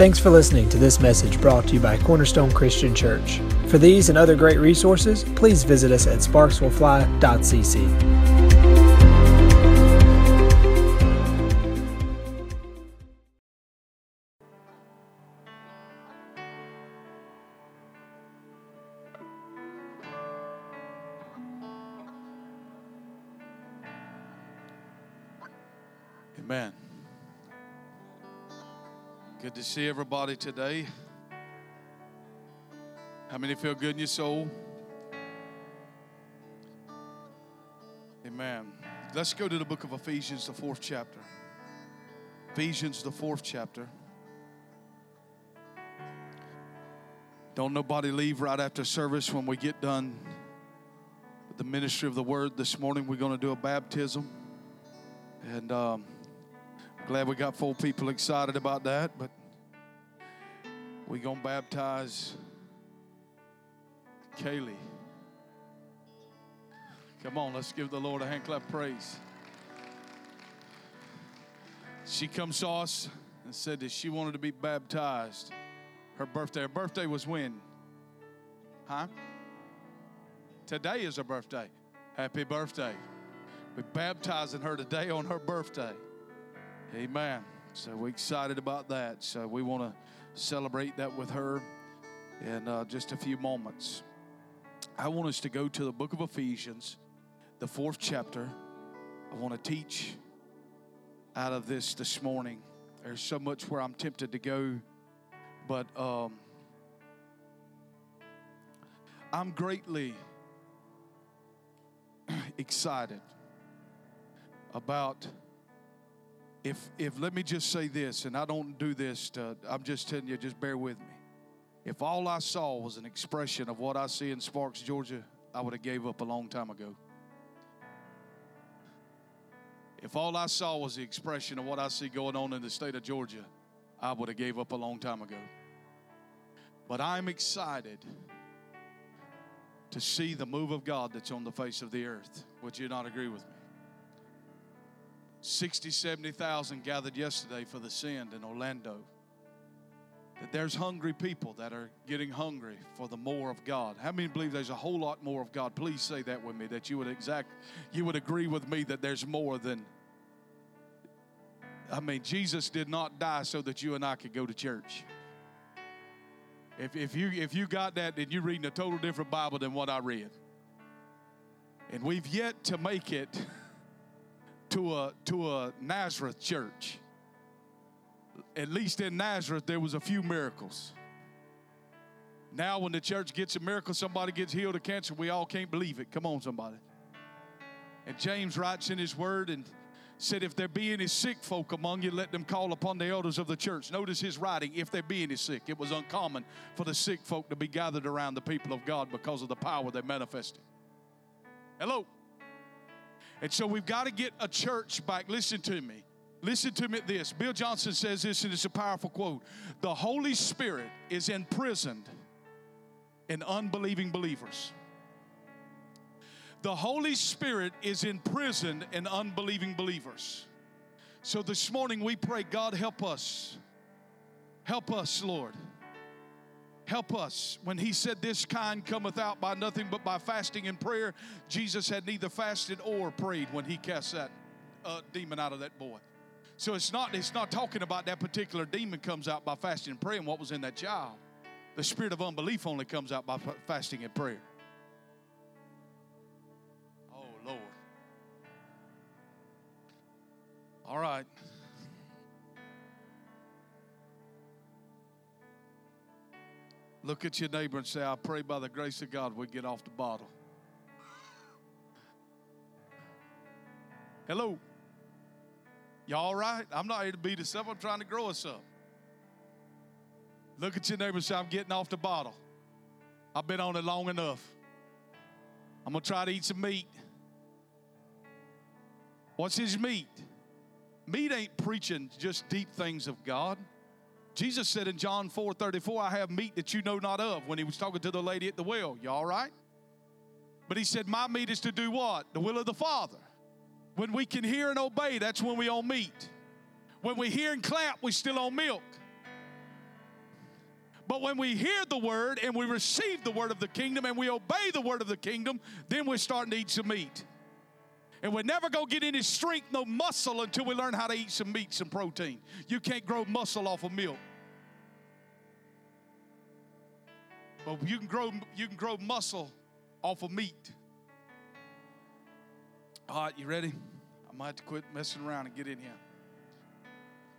Thanks for listening to this message brought to you by Cornerstone Christian Church. For these and other great resources, please visit us at sparkswillfly.cc. see everybody today. How many feel good in your soul? Amen. Let's go to the book of Ephesians, the fourth chapter. Ephesians, the fourth chapter. Don't nobody leave right after service when we get done with the ministry of the word. This morning we're going to do a baptism. And um, glad we got four people excited about that, but we're going to baptize Kaylee. Come on, let's give the Lord a hand clap praise. She comes to us and said that she wanted to be baptized. Her birthday. Her birthday was when? Huh? Today is her birthday. Happy birthday. We're baptizing her today on her birthday. Amen. So we're excited about that. So we want to celebrate that with her in uh, just a few moments. I want us to go to the book of Ephesians, the fourth chapter. I want to teach out of this this morning. There's so much where I'm tempted to go, but um, I'm greatly excited about if if let me just say this and i don't do this to i'm just telling you just bear with me. If all i saw was an expression of what i see in sparks georgia i would have gave up a long time ago. If all i saw was the expression of what i see going on in the state of georgia i would have gave up a long time ago. But i'm excited to see the move of god that's on the face of the earth. Would you not agree with me 60, 70,000 gathered yesterday for the Send in Orlando. That there's hungry people that are getting hungry for the more of God. How many believe there's a whole lot more of God? Please say that with me that you would exact you would agree with me that there's more than I mean Jesus did not die so that you and I could go to church. If, if you if you got that, then you're reading a total different Bible than what I read. And we've yet to make it to a to a Nazareth church. At least in Nazareth, there was a few miracles. Now, when the church gets a miracle, somebody gets healed of cancer, we all can't believe it. Come on, somebody. And James writes in his word and said, If there be any sick folk among you, let them call upon the elders of the church. Notice his writing, if there be any sick. It was uncommon for the sick folk to be gathered around the people of God because of the power they manifested. Hello. And so we've got to get a church back. Listen to me. Listen to me this. Bill Johnson says this, and it's a powerful quote. The Holy Spirit is imprisoned in unbelieving believers. The Holy Spirit is imprisoned in unbelieving believers. So this morning we pray, God, help us. Help us, Lord. Help us. When he said, This kind cometh out by nothing but by fasting and prayer, Jesus had neither fasted or prayed when he cast that uh, demon out of that boy. So it's not, it's not talking about that particular demon comes out by fasting and praying what was in that child. The spirit of unbelief only comes out by fasting and prayer. Oh, Lord. All right. Look at your neighbor and say, I pray by the grace of God we get off the bottle. Hello. Y'all all right? I'm not here to beat us up. I'm trying to grow us up. Look at your neighbor and say, I'm getting off the bottle. I've been on it long enough. I'm going to try to eat some meat. What's his meat? Meat ain't preaching just deep things of God. Jesus said in John 4 34, I have meat that you know not of when he was talking to the lady at the well. You all right? But he said, My meat is to do what? The will of the Father. When we can hear and obey, that's when we on meat. When we hear and clap, we still on milk. But when we hear the word and we receive the word of the kingdom and we obey the word of the kingdom, then we're starting to eat some meat. And we're never going to get any strength, no muscle until we learn how to eat some meat, some protein. You can't grow muscle off of milk. But you can grow you can grow muscle off of meat. All right, you ready? I might have to quit messing around and get in here.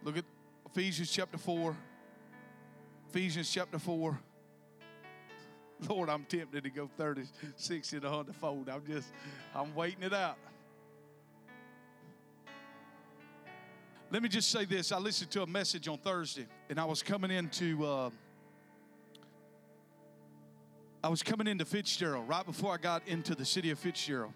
Look at Ephesians chapter 4. Ephesians chapter 4. Lord, I'm tempted to go 30, 60 to 100 fold. I'm just, I'm waiting it out. Let me just say this. I listened to a message on Thursday, and I was coming into, uh, I was coming into Fitzgerald right before I got into the city of Fitzgerald.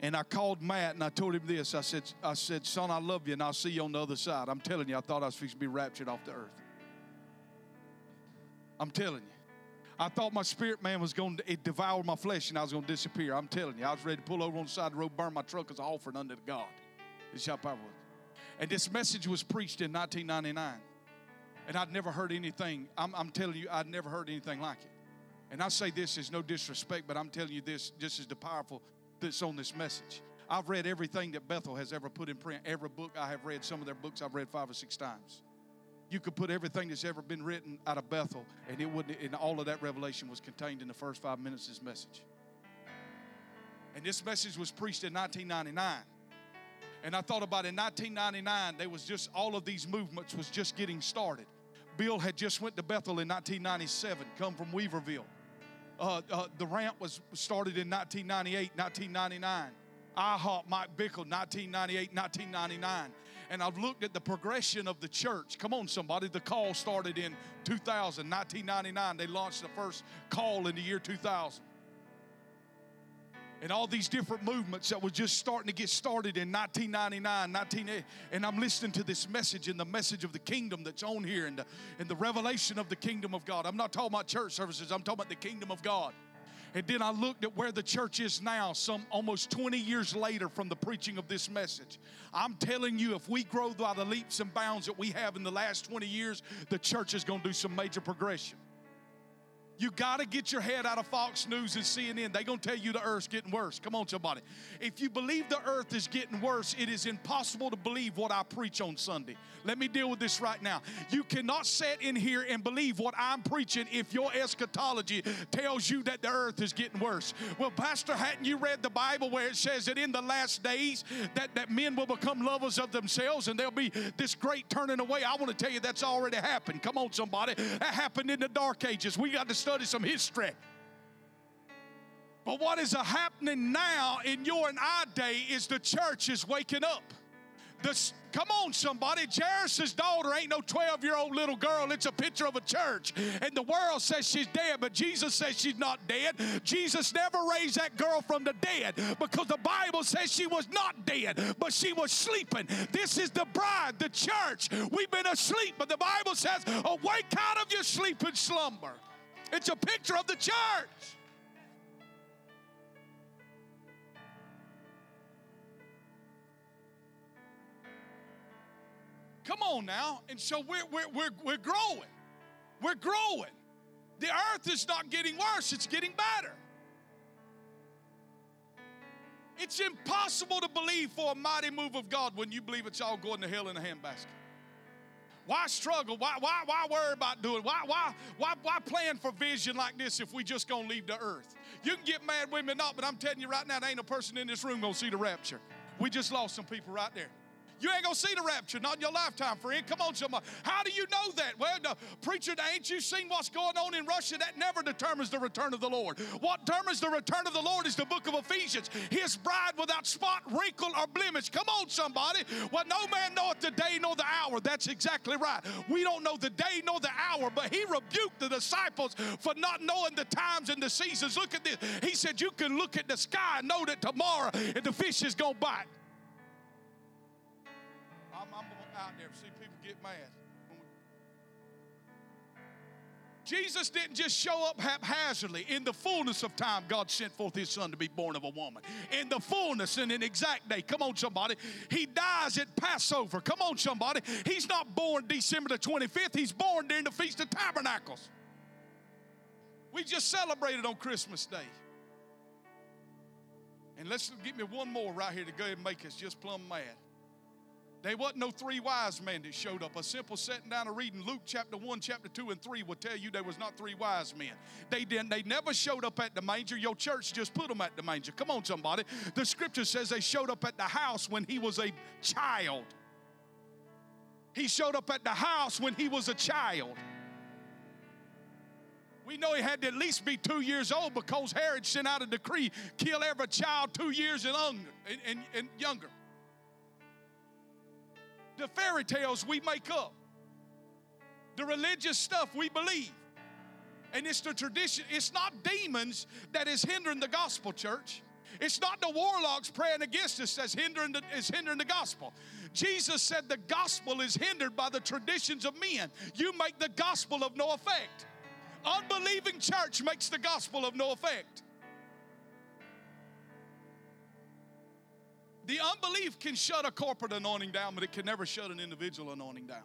And I called Matt and I told him this. I said, I said, son, I love you and I'll see you on the other side. I'm telling you, I thought I was fixing to be raptured off the earth. I'm telling you. I thought my spirit man was going to devour my flesh and I was going to disappear. I'm telling you, I was ready to pull over on the side of the road, burn my truck as an offering unto God. This is how powerful And this message was preached in 1999. And I'd never heard anything. I'm, I'm telling you, I'd never heard anything like it. And I say this is no disrespect, but I'm telling you this, this is the powerful that's on this message. I've read everything that Bethel has ever put in print. Every book I have read, some of their books I've read five or six times. You could put everything that's ever been written out of Bethel, and it wouldn't. And all of that revelation was contained in the first five minutes of this message. And this message was preached in 1999. And I thought about in 1999, there was just all of these movements was just getting started. Bill had just went to Bethel in 1997, come from Weaverville. Uh, uh, the ramp was started in 1998, 1999. IHOP, Mike Bickle, 1998, 1999. And I've looked at the progression of the church. Come on, somebody. The call started in 2000, 1999. They launched the first call in the year 2000 and all these different movements that were just starting to get started in 1999, 1980. And I'm listening to this message and the message of the kingdom that's on here and the, and the revelation of the kingdom of God. I'm not talking about church services, I'm talking about the kingdom of God. And then I looked at where the church is now, some almost 20 years later from the preaching of this message. I'm telling you, if we grow by the leaps and bounds that we have in the last 20 years, the church is going to do some major progression. You got to get your head out of Fox News and CNN. They're going to tell you the earth's getting worse. Come on, somebody. If you believe the earth is getting worse, it is impossible to believe what I preach on Sunday. Let me deal with this right now. You cannot sit in here and believe what I'm preaching if your eschatology tells you that the earth is getting worse. Well, Pastor, hadn't you read the Bible where it says that in the last days that, that men will become lovers of themselves and there'll be this great turning away? I want to tell you that's already happened. Come on, somebody. That happened in the dark ages. We got to study some history. But what is happening now in your and our day is the church is waking up. The, come on, somebody. Jairus' daughter ain't no 12 year old little girl. It's a picture of a church. And the world says she's dead, but Jesus says she's not dead. Jesus never raised that girl from the dead because the Bible says she was not dead, but she was sleeping. This is the bride, the church. We've been asleep, but the Bible says, Awake out of your sleeping slumber. It's a picture of the church. Come on now. And so we're, we're, we're, we're growing. We're growing. The earth is not getting worse, it's getting better. It's impossible to believe for a mighty move of God when you believe it's all going to hell in a handbasket. Why struggle? Why, why, why worry about doing? Why, why, why, why plan for vision like this if we just gonna leave the earth? You can get mad with me not, but I'm telling you right now, there ain't a person in this room gonna see the rapture. We just lost some people right there. You ain't gonna see the rapture, not in your lifetime, friend. Come on, somebody. How do you know that? Well, the preacher, ain't you seen what's going on in Russia? That never determines the return of the Lord. What determines the return of the Lord is the book of Ephesians. His bride without spot, wrinkle, or blemish. Come on, somebody. Well, no man knoweth the day nor the hour. That's exactly right. We don't know the day nor the hour, but he rebuked the disciples for not knowing the times and the seasons. Look at this. He said, You can look at the sky and know that tomorrow and the fish is gonna bite. Out there. See people get mad. Jesus didn't just show up haphazardly. In the fullness of time, God sent forth his son to be born of a woman. In the fullness and an exact day. Come on, somebody. He dies at Passover. Come on, somebody. He's not born December the 25th, he's born during the Feast of Tabernacles. We just celebrated on Christmas Day. And let's give me one more right here to go ahead and make us just plumb mad. There wasn't no three wise men that showed up. A simple setting down and reading Luke chapter 1, chapter 2, and 3 will tell you there was not three wise men. They didn't, they never showed up at the manger. Your church just put them at the manger. Come on, somebody. The scripture says they showed up at the house when he was a child. He showed up at the house when he was a child. We know he had to at least be two years old because Herod sent out a decree kill every child two years and younger the fairy tales we make up, the religious stuff we believe. And it's the tradition, it's not demons that is hindering the gospel, church. It's not the warlocks praying against us that's hindering the, is hindering the gospel. Jesus said the gospel is hindered by the traditions of men. You make the gospel of no effect. Unbelieving church makes the gospel of no effect. The unbelief can shut a corporate anointing down, but it can never shut an individual anointing down.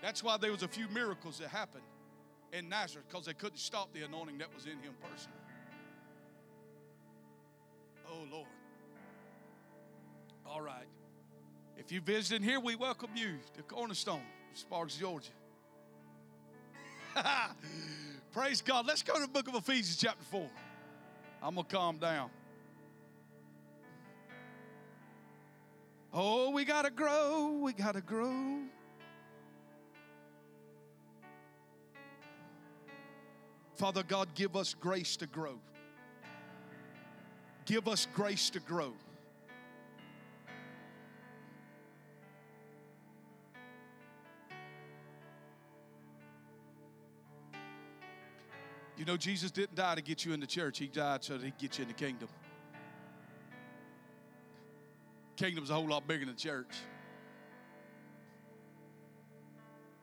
That's why there was a few miracles that happened in Nazareth because they couldn't stop the anointing that was in him personally. Oh Lord. All right. If you're visiting here, we welcome you to Cornerstone, Sparks, Georgia. Praise God. Let's go to the book of Ephesians, chapter 4. I'm going to calm down. Oh, we got to grow. We got to grow. Father God, give us grace to grow. Give us grace to grow. You know, Jesus didn't die to get you in the church, He died so that He'd get you in the kingdom. Kingdom's a whole lot bigger than the church.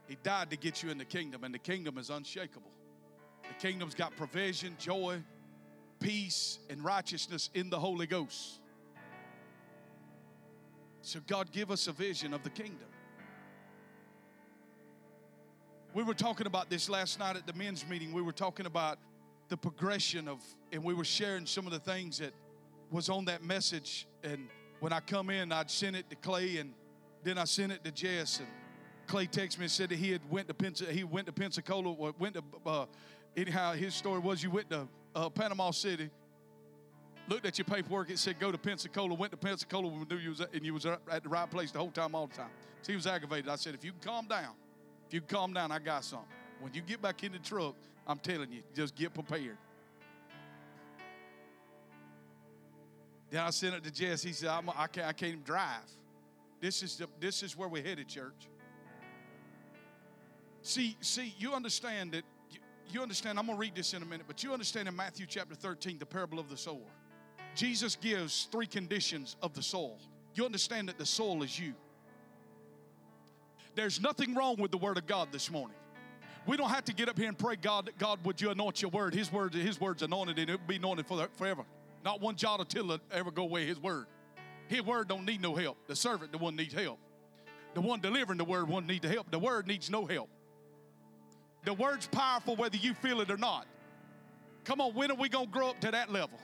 He died to get you in the kingdom, and the kingdom is unshakable. The kingdom's got provision, joy, peace, and righteousness in the Holy Ghost. So, God, give us a vision of the kingdom. We were talking about this last night at the men's meeting. We were talking about the progression of, and we were sharing some of the things that was on that message. And when I come in, I'd send it to Clay, and then I sent it to Jess. And Clay texted me and said that he had went to Pensacola. He went to Pensacola. Went to uh, anyhow. His story was you went to uh, Panama City. Looked at your paperwork. It said go to Pensacola. Went to Pensacola when knew you was and you was at the right place the whole time, all the time. So he was aggravated. I said, if you can calm down, if you calm down, I got something. When you get back in the truck, I'm telling you, just get prepared. Then I sent it to Jess. He said, I'm, I, can't, I can't even drive. This is, the, this is where we're headed, church. See, see, you understand that, you, you understand, I'm going to read this in a minute, but you understand in Matthew chapter 13, the parable of the sower. Jesus gives three conditions of the soil. You understand that the soil is you. There's nothing wrong with the word of God this morning. We don't have to get up here and pray, God, God, would you anoint your word? His word, His word's anointed, and it'll be anointed for forever. Not one jot or tittle ever go away his word. His word don't need no help. The servant, the one needs help. The one delivering the word, one needs to help. The word needs no help. The word's powerful whether you feel it or not. Come on, when are we going to grow up to that level?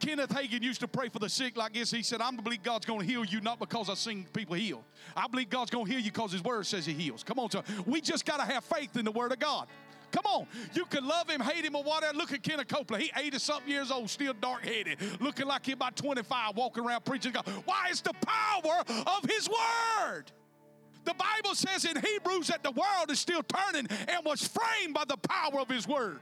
Kenneth Hagin used to pray for the sick like this. He said, I believe God's going to heal you not because I've seen people heal. I believe God's going to heal you because His Word says He heals. Come on, so we just got to have faith in the Word of God. Come on. You can love him, hate him, or whatever. Look at Kenneth Copeland. He 80 something years old, still dark headed, looking like he about 25, walking around preaching God. Why? It's the power of his word. The Bible says in Hebrews that the world is still turning and was framed by the power of his word.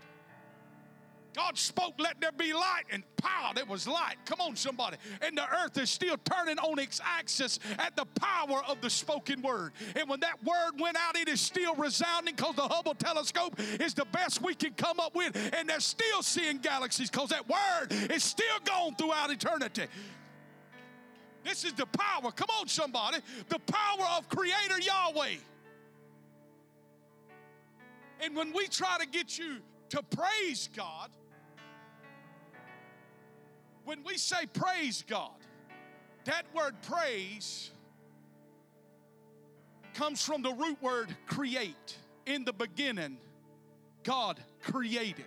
God spoke, let there be light, and pow, there was light. Come on, somebody. And the earth is still turning on its axis at the power of the spoken word. And when that word went out, it is still resounding because the Hubble telescope is the best we can come up with. And they're still seeing galaxies because that word is still gone throughout eternity. This is the power. Come on, somebody. The power of Creator Yahweh. And when we try to get you to praise God, when we say praise God, that word praise comes from the root word create. In the beginning, God created.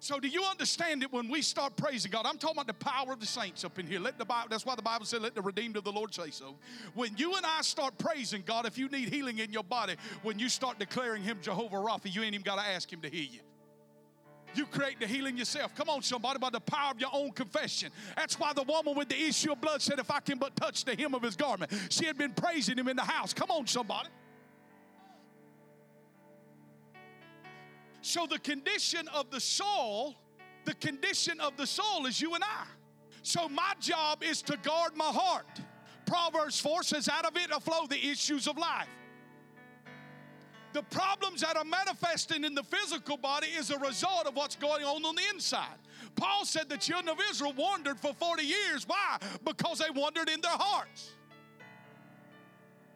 So, do you understand it when we start praising God? I'm talking about the power of the saints up in here. Let the Bible, that's why the Bible said, let the redeemed of the Lord say so. When you and I start praising God, if you need healing in your body, when you start declaring Him Jehovah Rapha, you ain't even got to ask Him to heal you. You create the healing yourself. Come on, somebody, by the power of your own confession. That's why the woman with the issue of blood said, If I can but touch the hem of his garment, she had been praising him in the house. Come on, somebody. So, the condition of the soul, the condition of the soul is you and I. So, my job is to guard my heart. Proverbs 4 says, Out of it flow the issues of life. The problems that are manifesting in the physical body is a result of what's going on on the inside. Paul said the children of Israel wandered for 40 years. Why? Because they wandered in their hearts.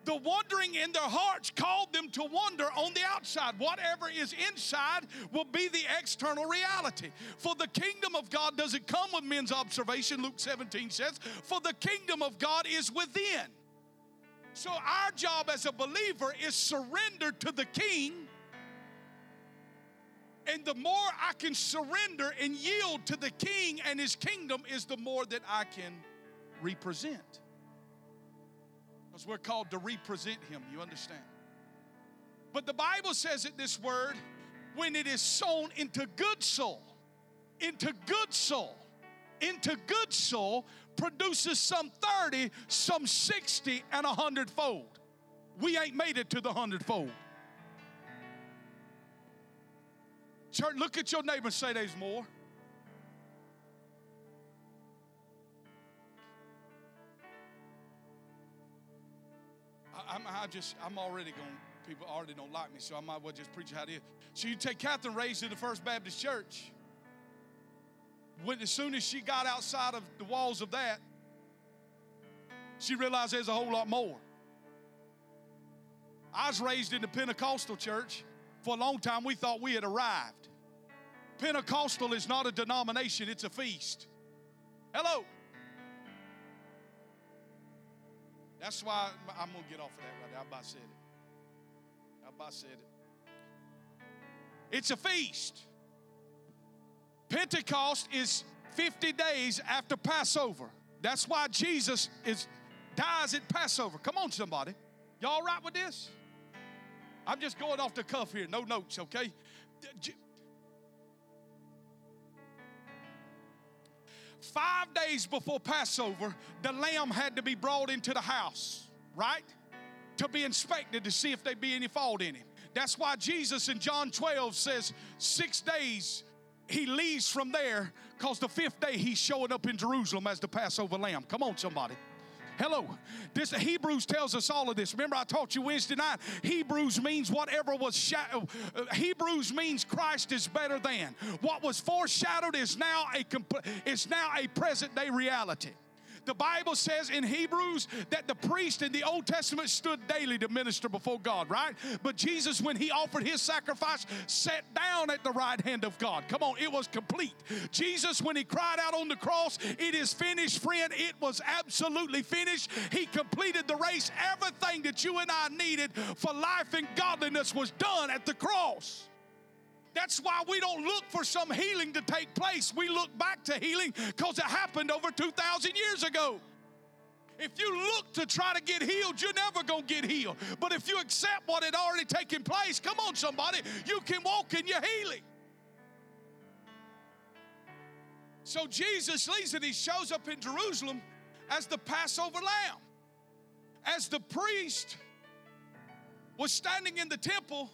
The wandering in their hearts called them to wander on the outside. Whatever is inside will be the external reality. For the kingdom of God doesn't come with men's observation, Luke 17 says, for the kingdom of God is within. So, our job as a believer is surrender to the King. And the more I can surrender and yield to the King and His kingdom, is the more that I can represent. Because we're called to represent Him, you understand? But the Bible says that this word, when it is sown into good soul, into good soul, into good soul, produces some 30, some 60, and a hundredfold. We ain't made it to the hundredfold. Church, look at your neighbor and say there's more. I, am I just, I'm already going, people already don't like me, so I might as well just preach how it is. So you take Catherine raised in the First Baptist Church when, as soon as she got outside of the walls of that, she realized there's a whole lot more. I was raised in the Pentecostal church. For a long time, we thought we had arrived. Pentecostal is not a denomination, it's a feast. Hello. That's why I'm going to get off of that right there. I about said it. I about said it. It's a feast. Pentecost is 50 days after Passover. That's why Jesus is dies at Passover. Come on, somebody. Y'all right with this? I'm just going off the cuff here, no notes, okay? Five days before Passover, the lamb had to be brought into the house, right? To be inspected to see if there be any fault in him. That's why Jesus in John 12 says, Six days he leaves from there because the fifth day he's showing up in Jerusalem as the Passover lamb. Come on, somebody. Hello. This Hebrews tells us all of this. Remember, I taught you Wednesday night. Hebrews means whatever was. Uh, Hebrews means Christ is better than. What was foreshadowed is now a is now a present day reality. The Bible says in Hebrews that the priest in the Old Testament stood daily to minister before God, right? But Jesus, when he offered his sacrifice, sat down at the right hand of God. Come on, it was complete. Jesus, when he cried out on the cross, It is finished, friend, it was absolutely finished. He completed the race. Everything that you and I needed for life and godliness was done at the cross. That's why we don't look for some healing to take place. We look back to healing because it happened over 2,000 years ago. If you look to try to get healed, you're never going to get healed. But if you accept what had already taken place, come on, somebody, you can walk in your healing. So Jesus leaves and he shows up in Jerusalem as the Passover lamb. As the priest was standing in the temple,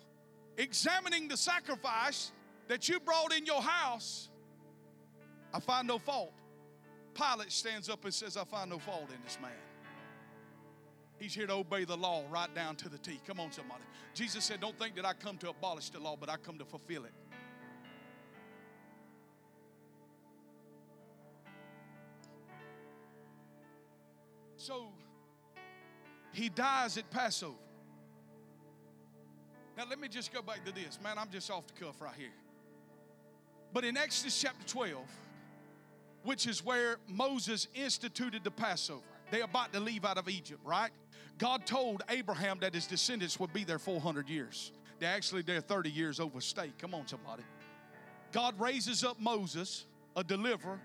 examining the sacrifice that you brought in your house, I find no fault. Pilate stands up and says, I find no fault in this man. He's here to obey the law right down to the T. Come on, somebody. Jesus said, Don't think that I come to abolish the law, but I come to fulfill it. So he dies at Passover. Now, let me just go back to this. Man, I'm just off the cuff right here. But in Exodus chapter 12, which is where Moses instituted the Passover, they're about to leave out of Egypt, right? God told Abraham that his descendants would be there 400 years. They're actually there 30 years overstay. Come on, somebody. God raises up Moses, a deliverer,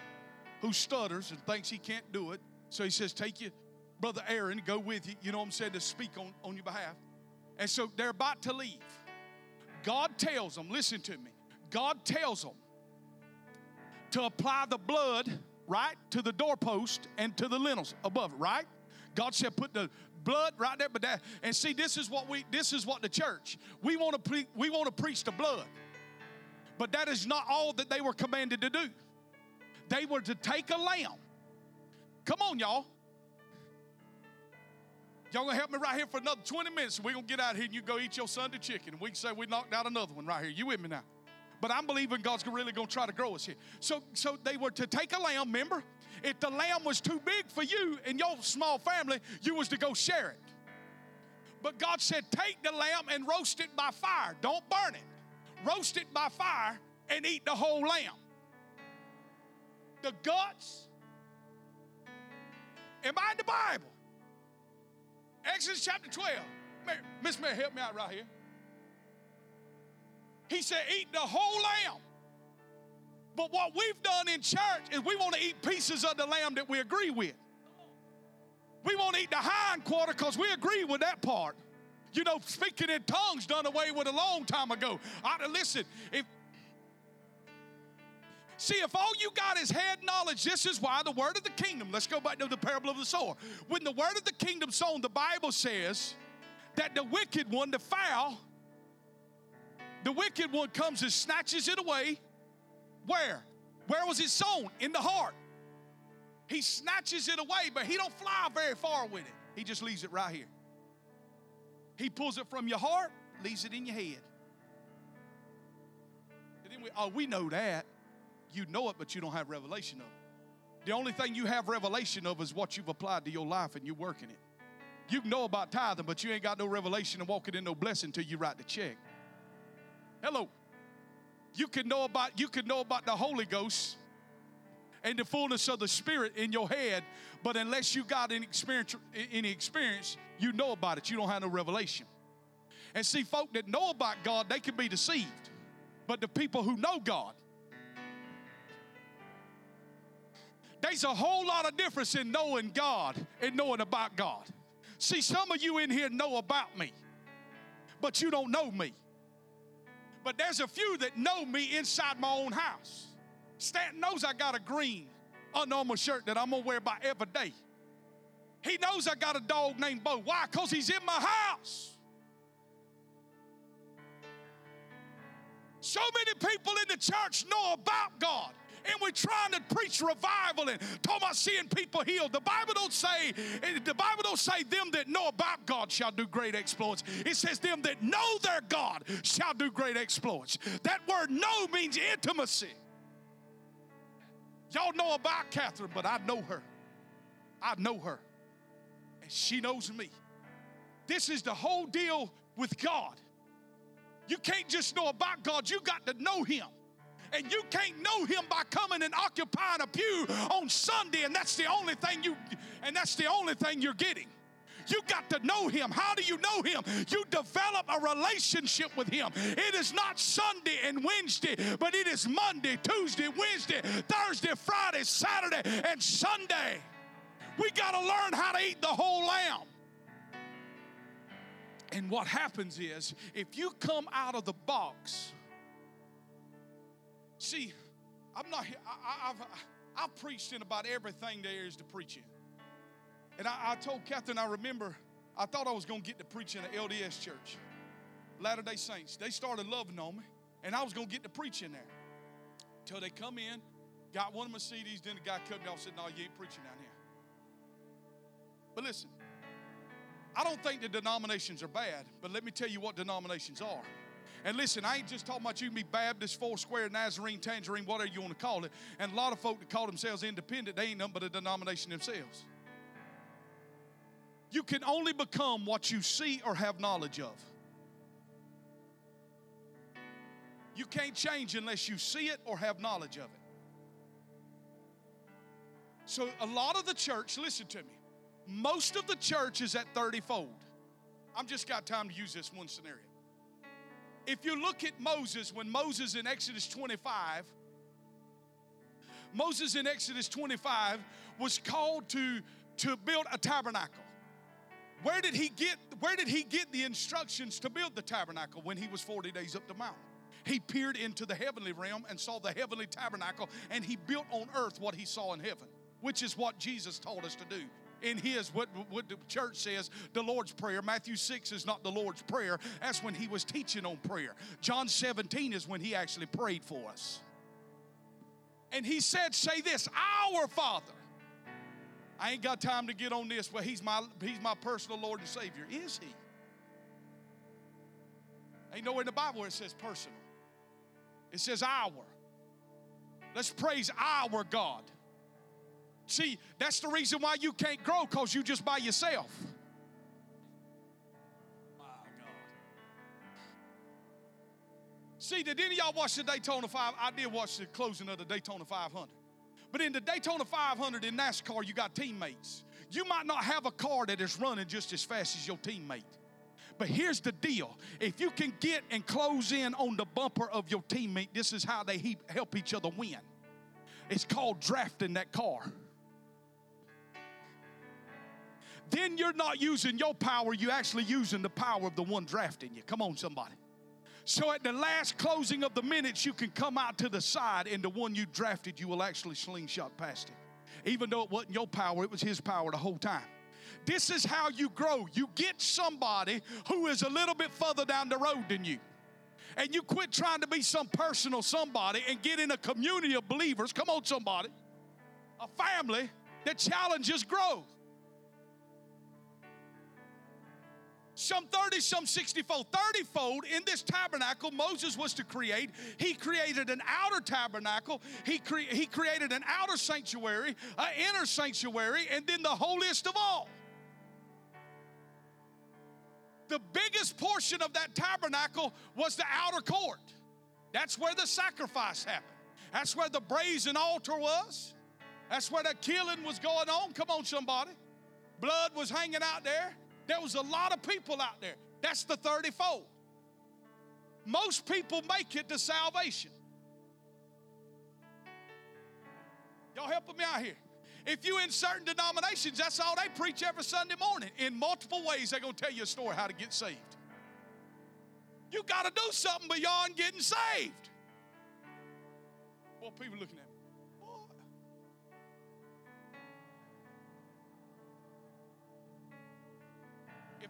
who stutters and thinks he can't do it. So he says, Take your brother Aaron, go with you, you know what I'm saying, to speak on, on your behalf. And so they're about to leave. God tells them, listen to me, God tells them to apply the blood, right, to the doorpost and to the lintels above it, right? God said, put the blood right there, but that, and see, this is what we, this is what the church, we want to, pre, we want to preach the blood. But that is not all that they were commanded to do. They were to take a lamb. Come on, y'all. Y'all gonna help me right here for another 20 minutes. We're gonna get out here and you go eat your Sunday chicken. We can say we knocked out another one right here. You with me now? But I'm believing God's really gonna try to grow us here. So, so they were to take a lamb, remember? If the lamb was too big for you and your small family, you was to go share it. But God said, take the lamb and roast it by fire. Don't burn it. Roast it by fire and eat the whole lamb. The guts. Am I in the Bible? Exodus chapter 12. Miss Mary, help me out right here. He said, eat the whole lamb. But what we've done in church is we want to eat pieces of the lamb that we agree with. We want to eat the hind quarter because we agree with that part. You know, speaking in tongues done away with a long time ago. I, listen, if See, if all you got is head knowledge, this is why the word of the kingdom, let's go back to the parable of the sower. When the word of the kingdom sown, the Bible says that the wicked one, the foul, the wicked one comes and snatches it away. Where? Where was it sown? In the heart. He snatches it away, but he don't fly very far with it. He just leaves it right here. He pulls it from your heart, leaves it in your head. We, oh, we know that. You know it, but you don't have revelation of it. The only thing you have revelation of is what you've applied to your life and you're working it. You know about tithing, but you ain't got no revelation and walking in no blessing until you write the check. Hello. You can know about you can know about the Holy Ghost and the fullness of the Spirit in your head, but unless you got any experience, any experience, you know about it. You don't have no revelation. And see, folk that know about God, they can be deceived. But the people who know God, There's a whole lot of difference in knowing God and knowing about God. See, some of you in here know about me, but you don't know me. But there's a few that know me inside my own house. Stanton knows I got a green Armour shirt that I'm gonna wear by every day. He knows I got a dog named Bo. Why? Because he's in my house. So many people in the church know about God we're trying to preach revival and talk about seeing people healed. The Bible don't say, the Bible don't say them that know about God shall do great exploits. It says them that know their God shall do great exploits. That word know means intimacy. Y'all know about Catherine, but I know her. I know her. And she knows me. This is the whole deal with God. You can't just know about God, you got to know Him. And you can't know him by coming and occupying a pew on Sunday, and that's the only thing you and that's the only thing you're getting. You got to know him. How do you know him? You develop a relationship with him. It is not Sunday and Wednesday, but it is Monday, Tuesday, Wednesday, Thursday, Friday, Saturday, and Sunday. We got to learn how to eat the whole lamb. And what happens is, if you come out of the box See, I'm not, I, have I've preached in about everything there is to preach in. And I, I told Catherine, I remember, I thought I was going to get to preach in an LDS church, Latter day Saints. They started loving on me, and I was going to get to preach in there. Till they come in, got one of my CDs, then the guy cut me off said, No, you ain't preaching down here. But listen, I don't think the denominations are bad, but let me tell you what denominations are. And listen, I ain't just talking about you can be Baptist, Four Square, Nazarene, Tangerine, whatever you want to call it. And a lot of folk that call themselves independent, they ain't nothing but a denomination themselves. You can only become what you see or have knowledge of. You can't change unless you see it or have knowledge of it. So, a lot of the church, listen to me, most of the church is at 30 fold. I've just got time to use this one scenario. If you look at Moses, when Moses in Exodus 25, Moses in Exodus 25 was called to, to build a tabernacle. Where did he get where did he get the instructions to build the tabernacle when he was 40 days up the mountain? He peered into the heavenly realm and saw the heavenly tabernacle and he built on earth what he saw in heaven, which is what Jesus told us to do. In his, what, what the church says, the Lord's Prayer. Matthew 6 is not the Lord's Prayer. That's when he was teaching on prayer. John 17 is when he actually prayed for us. And he said, Say this, Our Father I ain't got time to get on this. Well, he's my, he's my personal Lord and Savior. Is he? Ain't nowhere in the Bible where it says personal. It says our. Let's praise our God. See, that's the reason why you can't grow because you just by yourself. My God. See, did any of y'all watch the Daytona 5? I did watch the closing of the Daytona 500. But in the Daytona 500 in NASCAR, you got teammates. You might not have a car that is running just as fast as your teammate. But here's the deal if you can get and close in on the bumper of your teammate, this is how they help each other win. It's called drafting that car. Then you're not using your power, you're actually using the power of the one drafting you. Come on, somebody. So at the last closing of the minutes, you can come out to the side, and the one you drafted, you will actually slingshot past him. Even though it wasn't your power, it was his power the whole time. This is how you grow. You get somebody who is a little bit further down the road than you. And you quit trying to be some personal somebody and get in a community of believers. Come on, somebody. A family that challenges growth. Some 30, some 60 fold. 30 fold in this tabernacle Moses was to create. He created an outer tabernacle, he, cre- he created an outer sanctuary, an inner sanctuary, and then the holiest of all. The biggest portion of that tabernacle was the outer court. That's where the sacrifice happened. That's where the brazen altar was. That's where the killing was going on. Come on, somebody. Blood was hanging out there. There was a lot of people out there. That's the 34. Most people make it to salvation. Y'all helping me out here? If you in certain denominations, that's all they preach every Sunday morning. In multiple ways, they're to tell you a story how to get saved. You got to do something beyond getting saved. Well, people looking at me.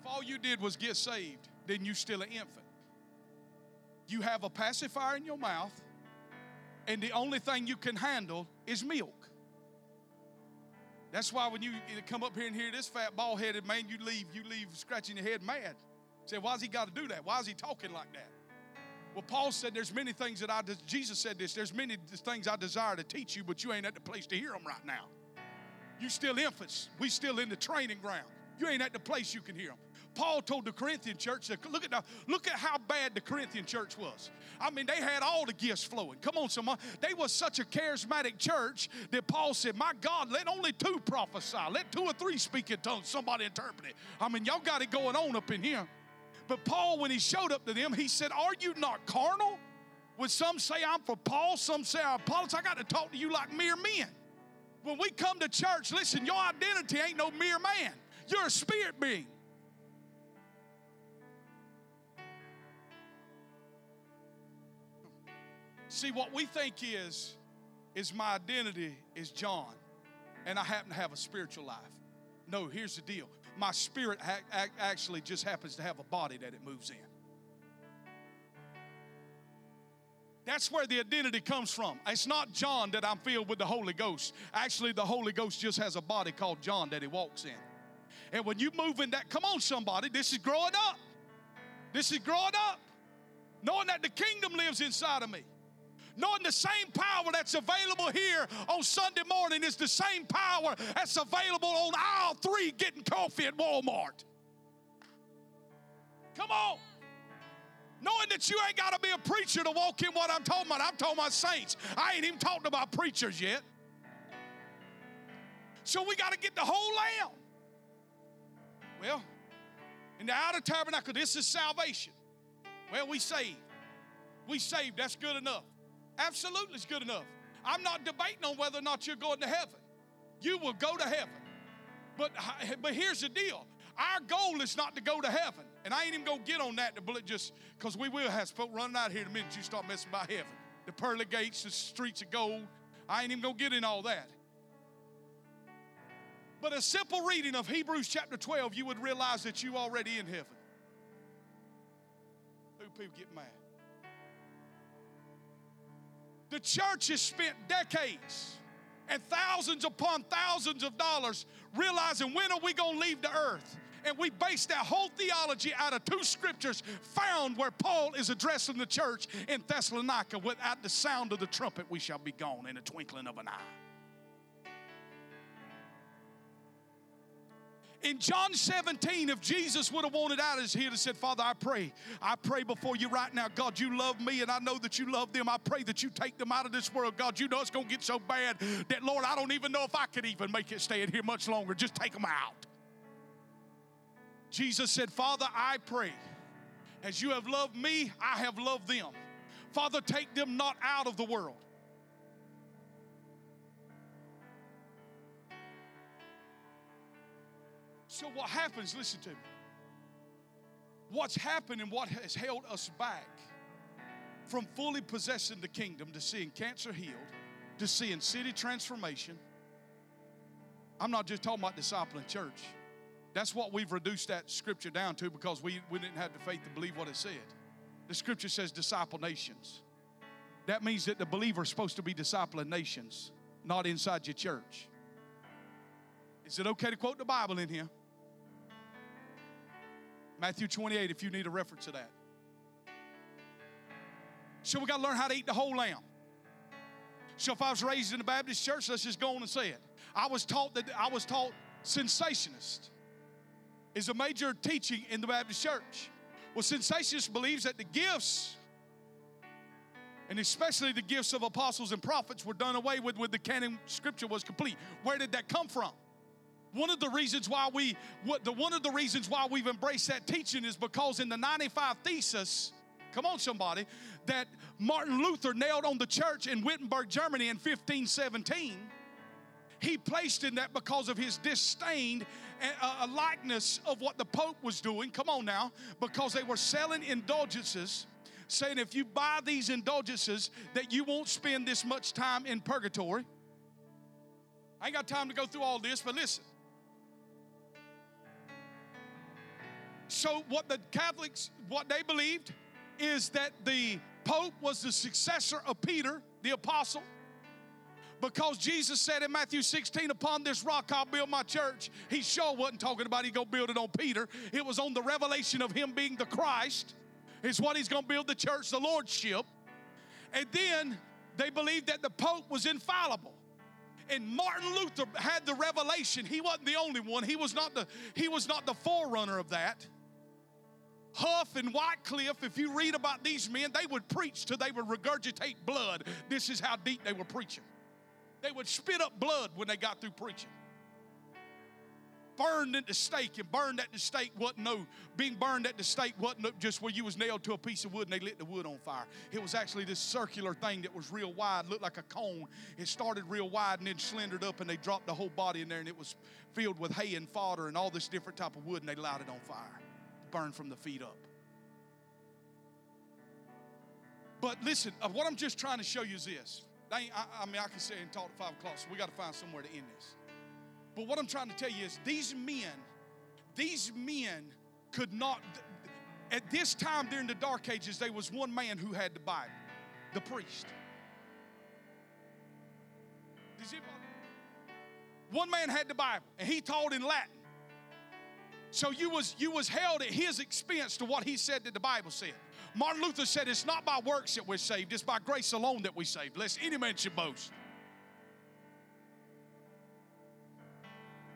If all you did was get saved, then you're still an infant. You have a pacifier in your mouth, and the only thing you can handle is milk. That's why when you come up here and hear this fat, bald headed man, you leave, you leave scratching your head mad. Say, why's he got to do that? Why is he talking like that? Well, Paul said there's many things that I, Jesus said this, there's many things I desire to teach you, but you ain't at the place to hear them right now. You still infants. We still in the training ground. You ain't at the place you can hear them. Paul told the Corinthian church, look at, look at how bad the Corinthian church was. I mean, they had all the gifts flowing. Come on, someone. They was such a charismatic church that Paul said, My God, let only two prophesy. Let two or three speak in tongues. Somebody interpret it. I mean, y'all got it going on up in here. But Paul, when he showed up to them, he said, Are you not carnal? When some say I'm for Paul, some say I'm Apollos, I got to talk to you like mere men. When we come to church, listen, your identity ain't no mere man. You're a spirit being. See, what we think is, is my identity is John, and I happen to have a spiritual life. No, here's the deal. My spirit ha- actually just happens to have a body that it moves in. That's where the identity comes from. It's not John that I'm filled with the Holy Ghost. Actually, the Holy Ghost just has a body called John that he walks in. And when you move in that, come on, somebody, this is growing up. This is growing up. Knowing that the kingdom lives inside of me. Knowing the same power that's available here on Sunday morning is the same power that's available on aisle three getting coffee at Walmart. Come on. Knowing that you ain't got to be a preacher to walk in what I'm talking about. I'm talking about saints. I ain't even talking about preachers yet. So we got to get the whole lamb. Well, in the outer tabernacle, this is salvation. Well, we saved. We saved. That's good enough. Absolutely, it's good enough. I'm not debating on whether or not you're going to heaven. You will go to heaven. But, but here's the deal our goal is not to go to heaven. And I ain't even to get on that to just because we will have folk running out here the minute you start messing about heaven. The pearly gates, the streets of gold. I ain't even to get in all that. But a simple reading of Hebrews chapter 12, you would realize that you already in heaven. Who people get mad? The church has spent decades and thousands upon thousands of dollars realizing when are we going to leave the earth? And we base that whole theology out of two scriptures found where Paul is addressing the church in Thessalonica without the sound of the trumpet, we shall be gone in a twinkling of an eye. In John 17, if Jesus would have wanted out his head and said, Father, I pray, I pray before you right now, God, you love me and I know that you love them. I pray that you take them out of this world. God, you know it's going to get so bad that, Lord, I don't even know if I could even make it stay in here much longer. Just take them out. Jesus said, Father, I pray, as you have loved me, I have loved them. Father, take them not out of the world. So, what happens, listen to me. What's happened and what has held us back from fully possessing the kingdom to seeing cancer healed, to seeing city transformation. I'm not just talking about discipling church. That's what we've reduced that scripture down to because we, we didn't have the faith to believe what it said. The scripture says disciple nations. That means that the believer is supposed to be discipling nations, not inside your church. Is it okay to quote the Bible in here? Matthew 28, if you need a reference to that. So we got to learn how to eat the whole lamb. So if I was raised in a Baptist church, let's just go on and say it. I was taught that I was taught cessationist is a major teaching in the Baptist church. Well, cessationist believes that the gifts, and especially the gifts of apostles and prophets, were done away with when the canon scripture was complete. Where did that come from? One of the reasons why we, what the one of the reasons why we've embraced that teaching is because in the 95 thesis, come on somebody, that Martin Luther nailed on the church in Wittenberg, Germany in 1517, he placed in that because of his disdain a likeness of what the Pope was doing. Come on now, because they were selling indulgences saying if you buy these indulgences that you won't spend this much time in purgatory. I ain't got time to go through all this, but listen. So, what the Catholics, what they believed is that the Pope was the successor of Peter, the apostle, because Jesus said in Matthew 16, Upon this rock I'll build my church. He sure wasn't talking about he going to build it on Peter. It was on the revelation of him being the Christ, is what he's going to build the church, the Lordship. And then they believed that the Pope was infallible. And Martin Luther had the revelation. He wasn't the only one. He was not the, he was not the forerunner of that. Huss and Wycliffe, if you read about these men, they would preach till they would regurgitate blood. This is how deep they were preaching. They would spit up blood when they got through preaching. Burned at the stake, and burned at the stake wasn't no, being burned at the stake wasn't just where you was nailed to a piece of wood and they lit the wood on fire. It was actually this circular thing that was real wide, looked like a cone. It started real wide and then slendered up, and they dropped the whole body in there, and it was filled with hay and fodder and all this different type of wood, and they lighted on fire burn from the feet up. But listen, uh, what I'm just trying to show you is this. I, I, mean, I can sit and talk to five o'clock, so we got to find somewhere to end this. But what I'm trying to tell you is these men, these men could not, at this time during the dark ages, there was one man who had the Bible, the priest. One man had the Bible, and he taught in Latin. So you was you was held at his expense to what he said that the Bible said. Martin Luther said it's not by works that we're saved, it's by grace alone that we're saved, lest any man should boast.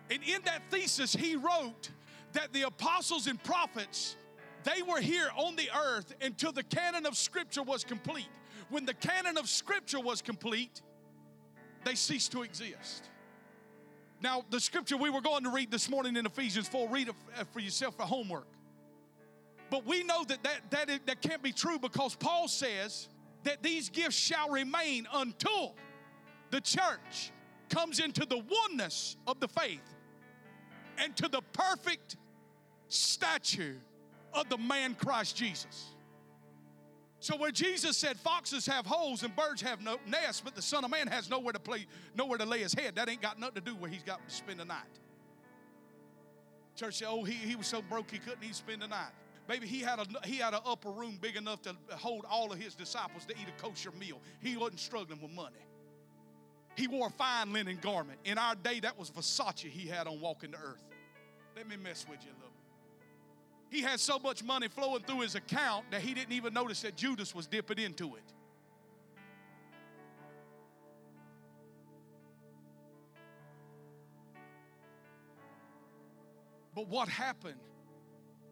And in that thesis, he wrote that the apostles and prophets, they were here on the earth until the canon of Scripture was complete. When the canon of Scripture was complete, they ceased to exist. Now, the scripture we were going to read this morning in Ephesians 4, read it uh, for yourself for homework. But we know that that, that, is, that can't be true because Paul says that these gifts shall remain until the church comes into the oneness of the faith and to the perfect statue of the man Christ Jesus. So where Jesus said foxes have holes and birds have no nests, but the Son of Man has nowhere to play, nowhere to lay his head, that ain't got nothing to do where he's got to spend the night. Church said, oh, he, he was so broke he couldn't even spend the night. Baby, he had a he had an upper room big enough to hold all of his disciples to eat a kosher meal. He wasn't struggling with money. He wore a fine linen garment. In our day, that was Versace he had on walking the earth. Let me mess with you a little. He had so much money flowing through his account that he didn't even notice that Judas was dipping into it. But what happened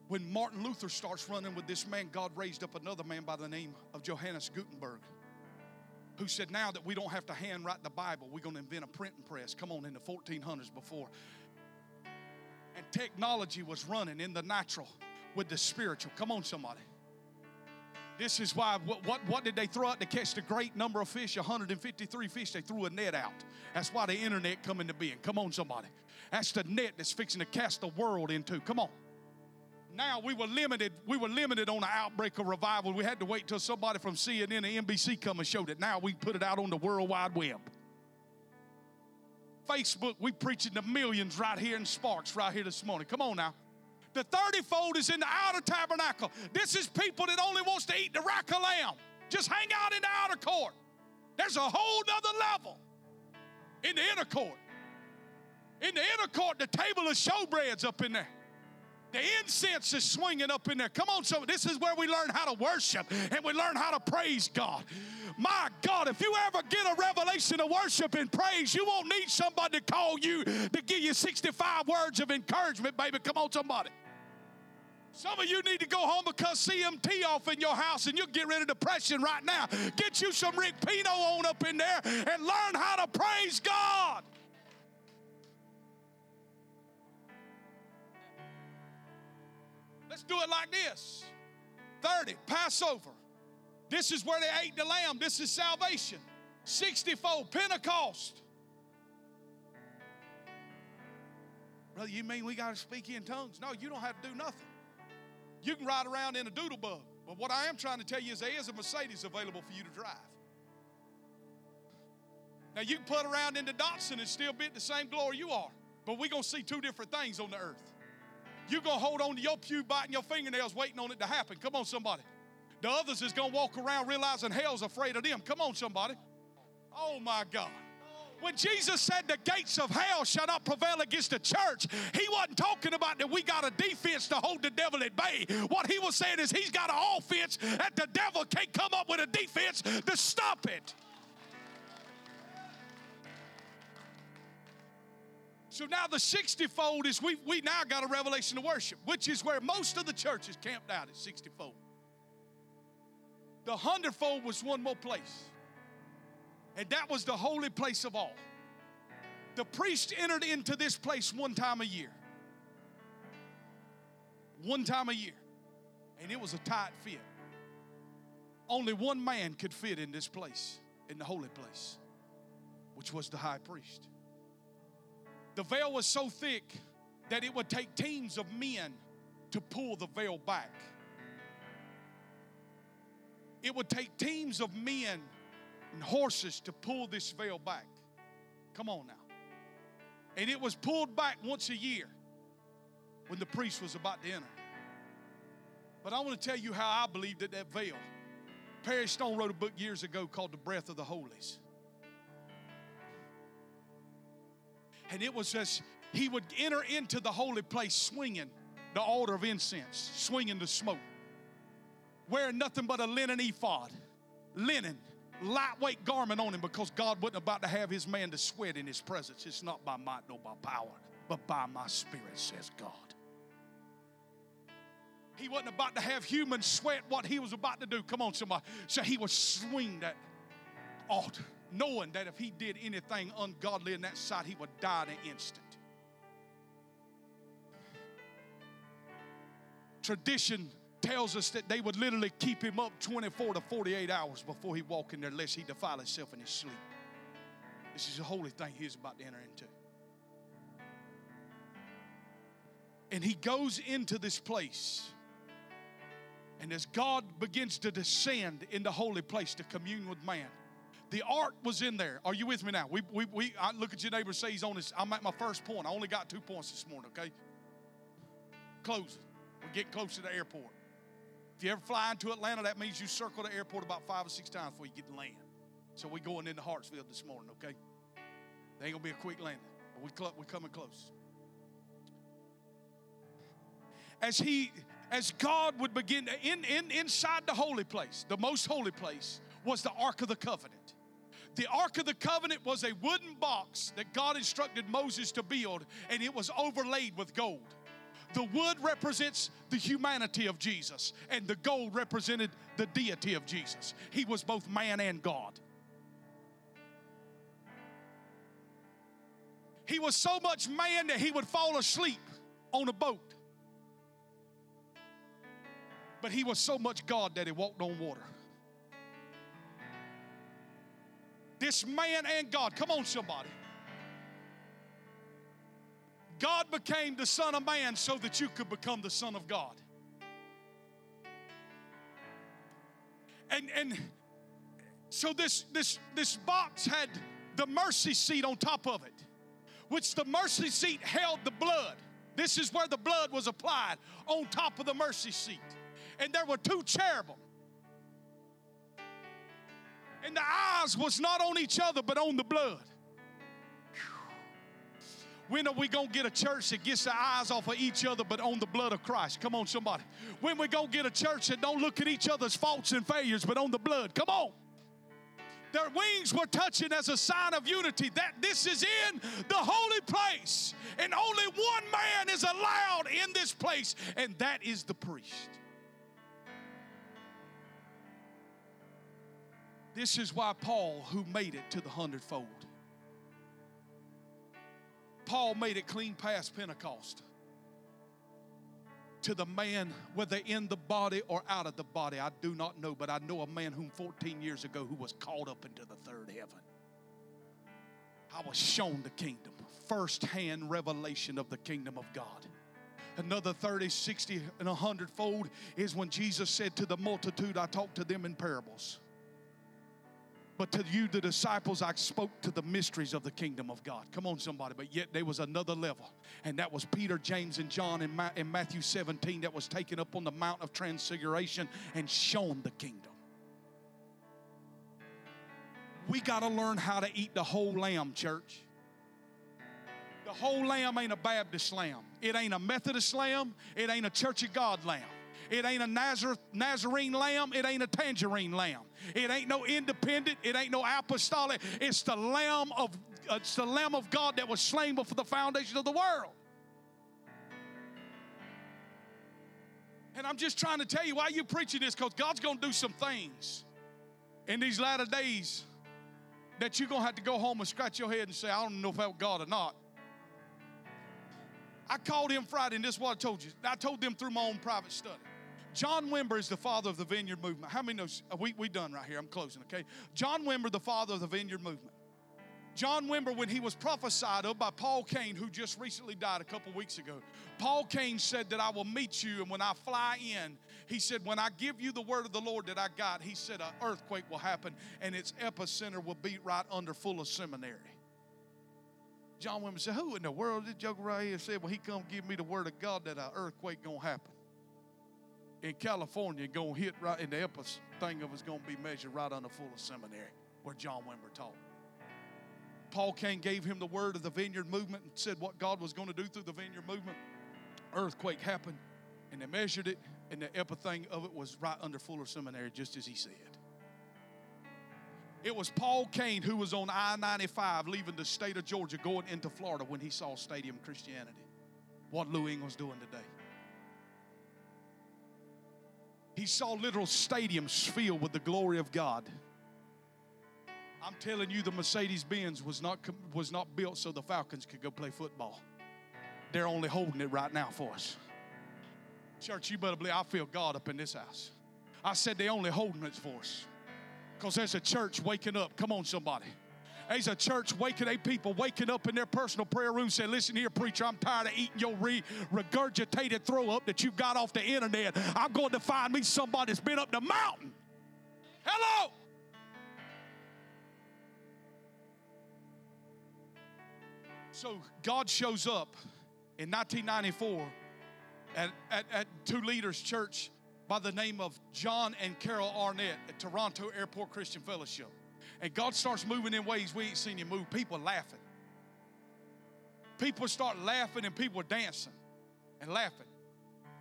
when Martin Luther starts running with this man? God raised up another man by the name of Johannes Gutenberg who said, Now that we don't have to handwrite the Bible, we're going to invent a printing press. Come on, in the 1400s before. And technology was running in the natural with the spiritual. Come on, somebody. This is why, what, what, what, did they throw out to catch the great number of fish? 153 fish. They threw a net out. That's why the internet come into being. Come on, somebody. That's the net that's fixing to cast the world into. Come on. Now we were limited. We were limited on the outbreak of revival. We had to wait till somebody from CNN or NBC come and showed it. Now we put it out on the World Wide Web. Facebook, we preaching to millions right here in Sparks right here this morning. Come on now. The 30 fold is in the outer tabernacle. This is people that only wants to eat the rack of lamb. Just hang out in the outer court. There's a whole nother level in the inner court. In the inner court, the table of showbreads up in there. The incense is swinging up in there. Come on, so this is where we learn how to worship and we learn how to praise God. My God, if you ever get a revelation of worship and praise, you won't need somebody to call you to give you 65 words of encouragement, baby. Come on, somebody. Some of you need to go home because CMT off in your house and you'll get rid of depression right now. Get you some Rick Pino on up in there and learn how to praise God. Let's do it like this 30, Passover. This is where they ate the lamb. This is salvation. 64, Pentecost. Brother, you mean we got to speak in tongues? No, you don't have to do nothing. You can ride around in a doodle bug. But what I am trying to tell you is there is a Mercedes available for you to drive. Now you can put around in the Datsun and still be at the same glory you are. But we're going to see two different things on the earth. You're going to hold on to your pew biting your fingernails waiting on it to happen. Come on, somebody. The others is going to walk around realizing hell's afraid of them. Come on, somebody. Oh, my God. When Jesus said the gates of hell shall not prevail against the church, he wasn't talking about that we got a defense to hold the devil at bay. What he was saying is he's got an offense that the devil can't come up with a defense to stop it. So now the 60 fold is we we now got a revelation of worship, which is where most of the churches camped out at 60 fold. The hundredfold was one more place. And that was the holy place of all. The priest entered into this place one time a year. One time a year. And it was a tight fit. Only one man could fit in this place, in the holy place, which was the high priest. The veil was so thick that it would take teams of men to pull the veil back. It would take teams of men and horses to pull this veil back. Come on now. And it was pulled back once a year when the priest was about to enter. But I want to tell you how I believe that that veil. Perry Stone wrote a book years ago called The Breath of the Holies. And it was as he would enter into the holy place swinging the altar of incense, swinging the smoke, wearing nothing but a linen ephod, linen lightweight garment on him because God wasn't about to have his man to sweat in his presence. It's not by might nor by power, but by my spirit, says God. He wasn't about to have human sweat what he was about to do. Come on, somebody. So he would swing that altar, knowing that if he did anything ungodly in that sight, he would die in an instant. Tradition tells us that they would literally keep him up 24 to 48 hours before he walk in there lest he defile himself in his sleep. This is a holy thing he's about to enter into. And he goes into this place. And as God begins to descend in the holy place to commune with man, the ark was in there. Are you with me now? We, we, we I look at your neighbor say he's on his. I'm at my first point. I only got two points this morning, okay? Closing. We're getting close to the airport. If you ever fly into Atlanta, that means you circle the airport about five or six times before you get to land. So we're going into Hartsfield this morning, okay? There ain't gonna be a quick landing, but we cl- we're coming close. As he, as God would begin to, in, in inside the holy place, the most holy place was the Ark of the Covenant. The Ark of the Covenant was a wooden box that God instructed Moses to build, and it was overlaid with gold. The wood represents the humanity of Jesus, and the gold represented the deity of Jesus. He was both man and God. He was so much man that he would fall asleep on a boat. But he was so much God that he walked on water. This man and God, come on, somebody. God became the Son of Man so that you could become the Son of God. And and so this this this box had the mercy seat on top of it, which the mercy seat held the blood. This is where the blood was applied on top of the mercy seat. And there were two cherubim. And the eyes was not on each other but on the blood. When are we going to get a church that gets the eyes off of each other but on the blood of Christ? Come on, somebody. When we going to get a church that don't look at each other's faults and failures but on the blood? Come on. Their wings were touching as a sign of unity. That this is in the holy place. And only one man is allowed in this place, and that is the priest. This is why Paul, who made it to the hundredfold, Paul made it clean past Pentecost to the man, whether in the body or out of the body, I do not know, but I know a man whom 14 years ago who was called up into the third heaven. I was shown the kingdom, first hand revelation of the kingdom of God. Another 30, 60, and 100 fold is when Jesus said to the multitude, I talked to them in parables. But to you, the disciples, I spoke to the mysteries of the kingdom of God. Come on, somebody. But yet there was another level. And that was Peter, James, and John in, Ma- in Matthew 17 that was taken up on the Mount of Transfiguration and shown the kingdom. We got to learn how to eat the whole lamb, church. The whole lamb ain't a Baptist lamb. It ain't a Methodist lamb. It ain't a Church of God lamb. It ain't a Nazareth, Nazarene lamb. It ain't a tangerine lamb. It ain't no independent. It ain't no apostolic. It's the lamb of uh, it's the lamb of God that was slain before the foundation of the world. And I'm just trying to tell you why you preaching this because God's going to do some things in these latter days that you're going to have to go home and scratch your head and say, I don't know if that was God or not. I called him Friday, and this is what I told you. I told them through my own private study. John Wimber is the father of the Vineyard Movement. How many know? Uh, we, we done right here. I'm closing, okay? John Wimber, the father of the Vineyard Movement. John Wimber, when he was prophesied of by Paul Cain, who just recently died a couple weeks ago, Paul Cain said that I will meet you, and when I fly in, he said, when I give you the word of the Lord that I got, he said, an earthquake will happen, and its epicenter will be right under Fuller Seminary. John Wimber said, Who in the world did joke right here said, Well, he come give me the word of God that an earthquake gonna happen in California going to hit right in the epic thing of it's going to be measured right on under Fuller Seminary where John Wimber taught. Paul Cain gave him the word of the vineyard movement and said what God was going to do through the vineyard movement. Earthquake happened and they measured it and the epithing of it was right under Fuller Seminary just as he said. It was Paul Cain who was on I 95 leaving the state of Georgia going into Florida when he saw Stadium Christianity. What Lou was doing today. He saw literal stadiums filled with the glory of God. I'm telling you, the Mercedes Benz was not, was not built so the Falcons could go play football. They're only holding it right now for us. Church, you better believe I feel God up in this house. I said they're only holding it for us. Because there's a church waking up. Come on, somebody. There's a church waking, a people waking up in their personal prayer room saying, Listen here, preacher, I'm tired of eating your re- regurgitated throw up that you got off the internet. I'm going to find me somebody that's been up the mountain. Hello. So God shows up in 1994 at, at, at two leaders church by the name of John and Carol Arnott at Toronto Airport Christian Fellowship. And God starts moving in ways we ain't seen him move. People laughing. People start laughing and people are dancing and laughing.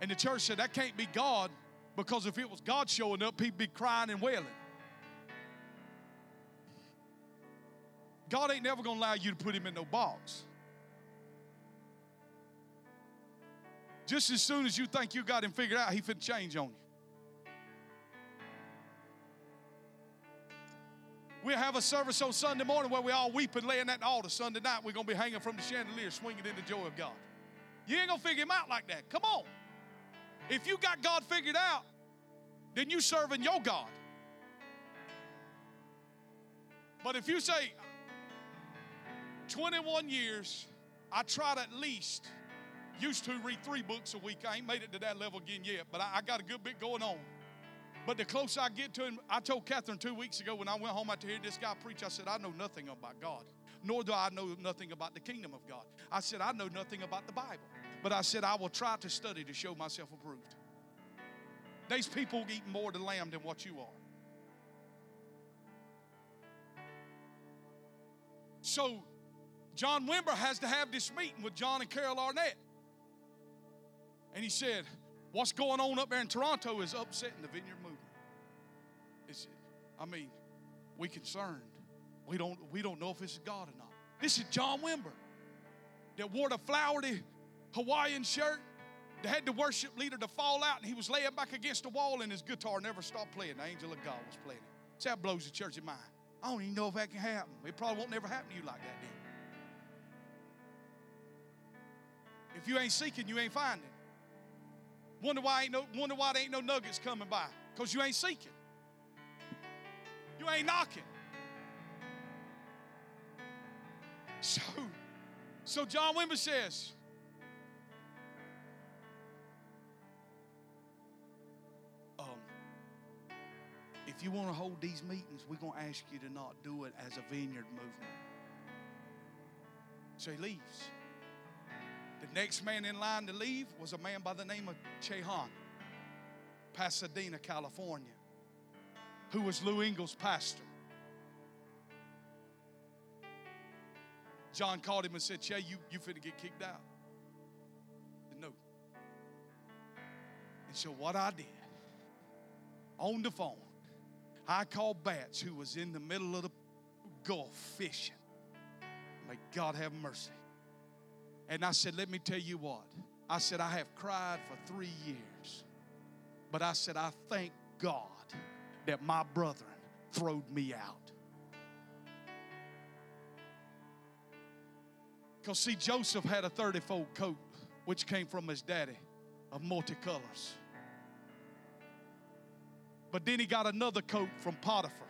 And the church said, that can't be God because if it was God showing up, people would be crying and wailing. God ain't never to allow you to put him in no box. Just as soon as you think you got him figured out, he finna change on you. We'll have a service on Sunday morning where we all weep and lay in that altar. Sunday night, we're going to be hanging from the chandelier, swinging in the joy of God. You ain't going to figure him out like that. Come on. If you got God figured out, then you serving your God. But if you say, 21 years, I tried at least Used to read three books a week. I ain't made it to that level again yet, but I, I got a good bit going on. But the closer I get to him, I told Catherine two weeks ago when I went home after hear this guy preach, I said, I know nothing about God, nor do I know nothing about the kingdom of God. I said, I know nothing about the Bible. But I said, I will try to study to show myself approved. These people eat more the lamb than what you are. So, John Wimber has to have this meeting with John and Carol Arnott. And he said, What's going on up there in Toronto is upsetting the vineyard. I mean, we concerned. We don't, we don't know if this is God or not. This is John Wimber that wore the flowery Hawaiian shirt that had the worship leader to fall out and he was laying back against the wall and his guitar never stopped playing. The angel of God was playing it. So that blows the church's mind. I don't even know if that can happen. It probably won't never happen to you like that, then. If you ain't seeking, you ain't finding. Wonder why ain't no wonder why there ain't no nuggets coming by. Because you ain't seeking. You ain't knocking. So, so John Wimber says, um, if you want to hold these meetings, we're going to ask you to not do it as a vineyard movement. So he leaves. The next man in line to leave was a man by the name of Che Ahn, Pasadena, California, who was Lou Engle's pastor. John called him and said, Che, you, you finna get kicked out. No. And so what I did, on the phone, I called Bats, who was in the middle of the Gulf fishing. May God have mercy. And I said, Let me tell you what. I said, I have cried for three years. But I said, I thank God that my brethren throwed me out. Because, see, Joseph had a 30 fold coat, which came from his daddy, of multicolors. But then he got another coat from Potiphar.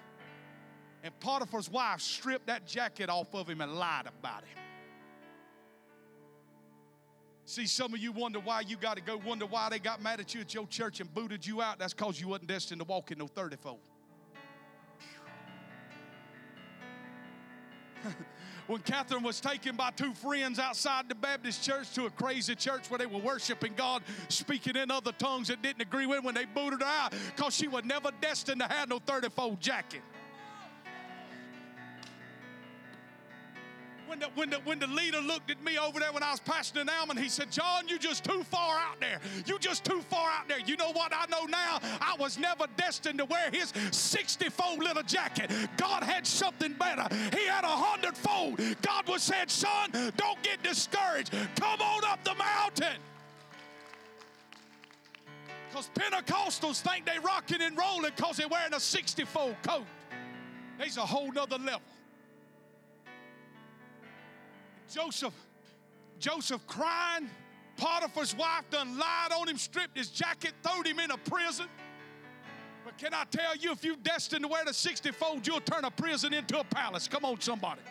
And Potiphar's wife stripped that jacket off of him and lied about him. See, some of you wonder why you got to go, wonder why they got mad at you at your church and booted you out. That's because you wasn't destined to walk in no 30 fold. when Catherine was taken by two friends outside the Baptist church to a crazy church where they were worshiping God, speaking in other tongues that didn't agree with when they booted her out because she was never destined to have no 30 fold jacket. When the, when, the, when the leader looked at me over there when I was pastoring Almond, he said, John, you just too far out there. You just too far out there. You know what I know now? I was never destined to wear his 60-fold little jacket. God had something better. He had a hundred-fold. God was saying, son, don't get discouraged. Come on up the mountain. Because Pentecostals think they're rocking and rolling because they're wearing a 60-fold coat. There's a whole nother level. Joseph, Joseph crying Potiphar's wife done lied on him, stripped his jacket, throwed him in a prison. But can I tell you, if you're destined to wear the 60 fold, you'll turn a prison into a palace. Come on, somebody.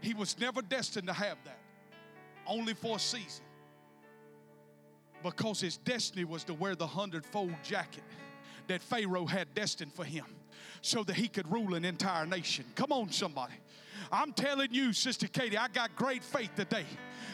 He was never destined to have that, only for a season. Because his destiny was to wear the hundredfold jacket that Pharaoh had destined for him so that he could rule an entire nation. Come on, somebody. I'm telling you, Sister Katie, I got great faith today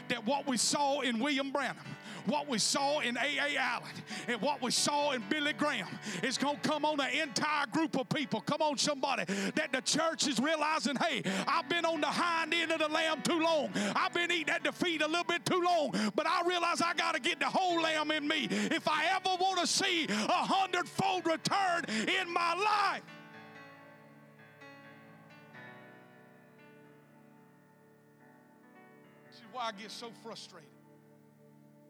that what we saw in William Branham, what we saw in A.A. Allen, and what we saw in Billy Graham is going to come on an entire group of people. Come on, somebody. That the church is realizing, hey, I've been on the hind end of the lamb too long. I've been eating at the feet a little bit too long. But I realize I got to get the whole lamb in me if I ever want to see a hundredfold return in my life. Why I get so frustrated.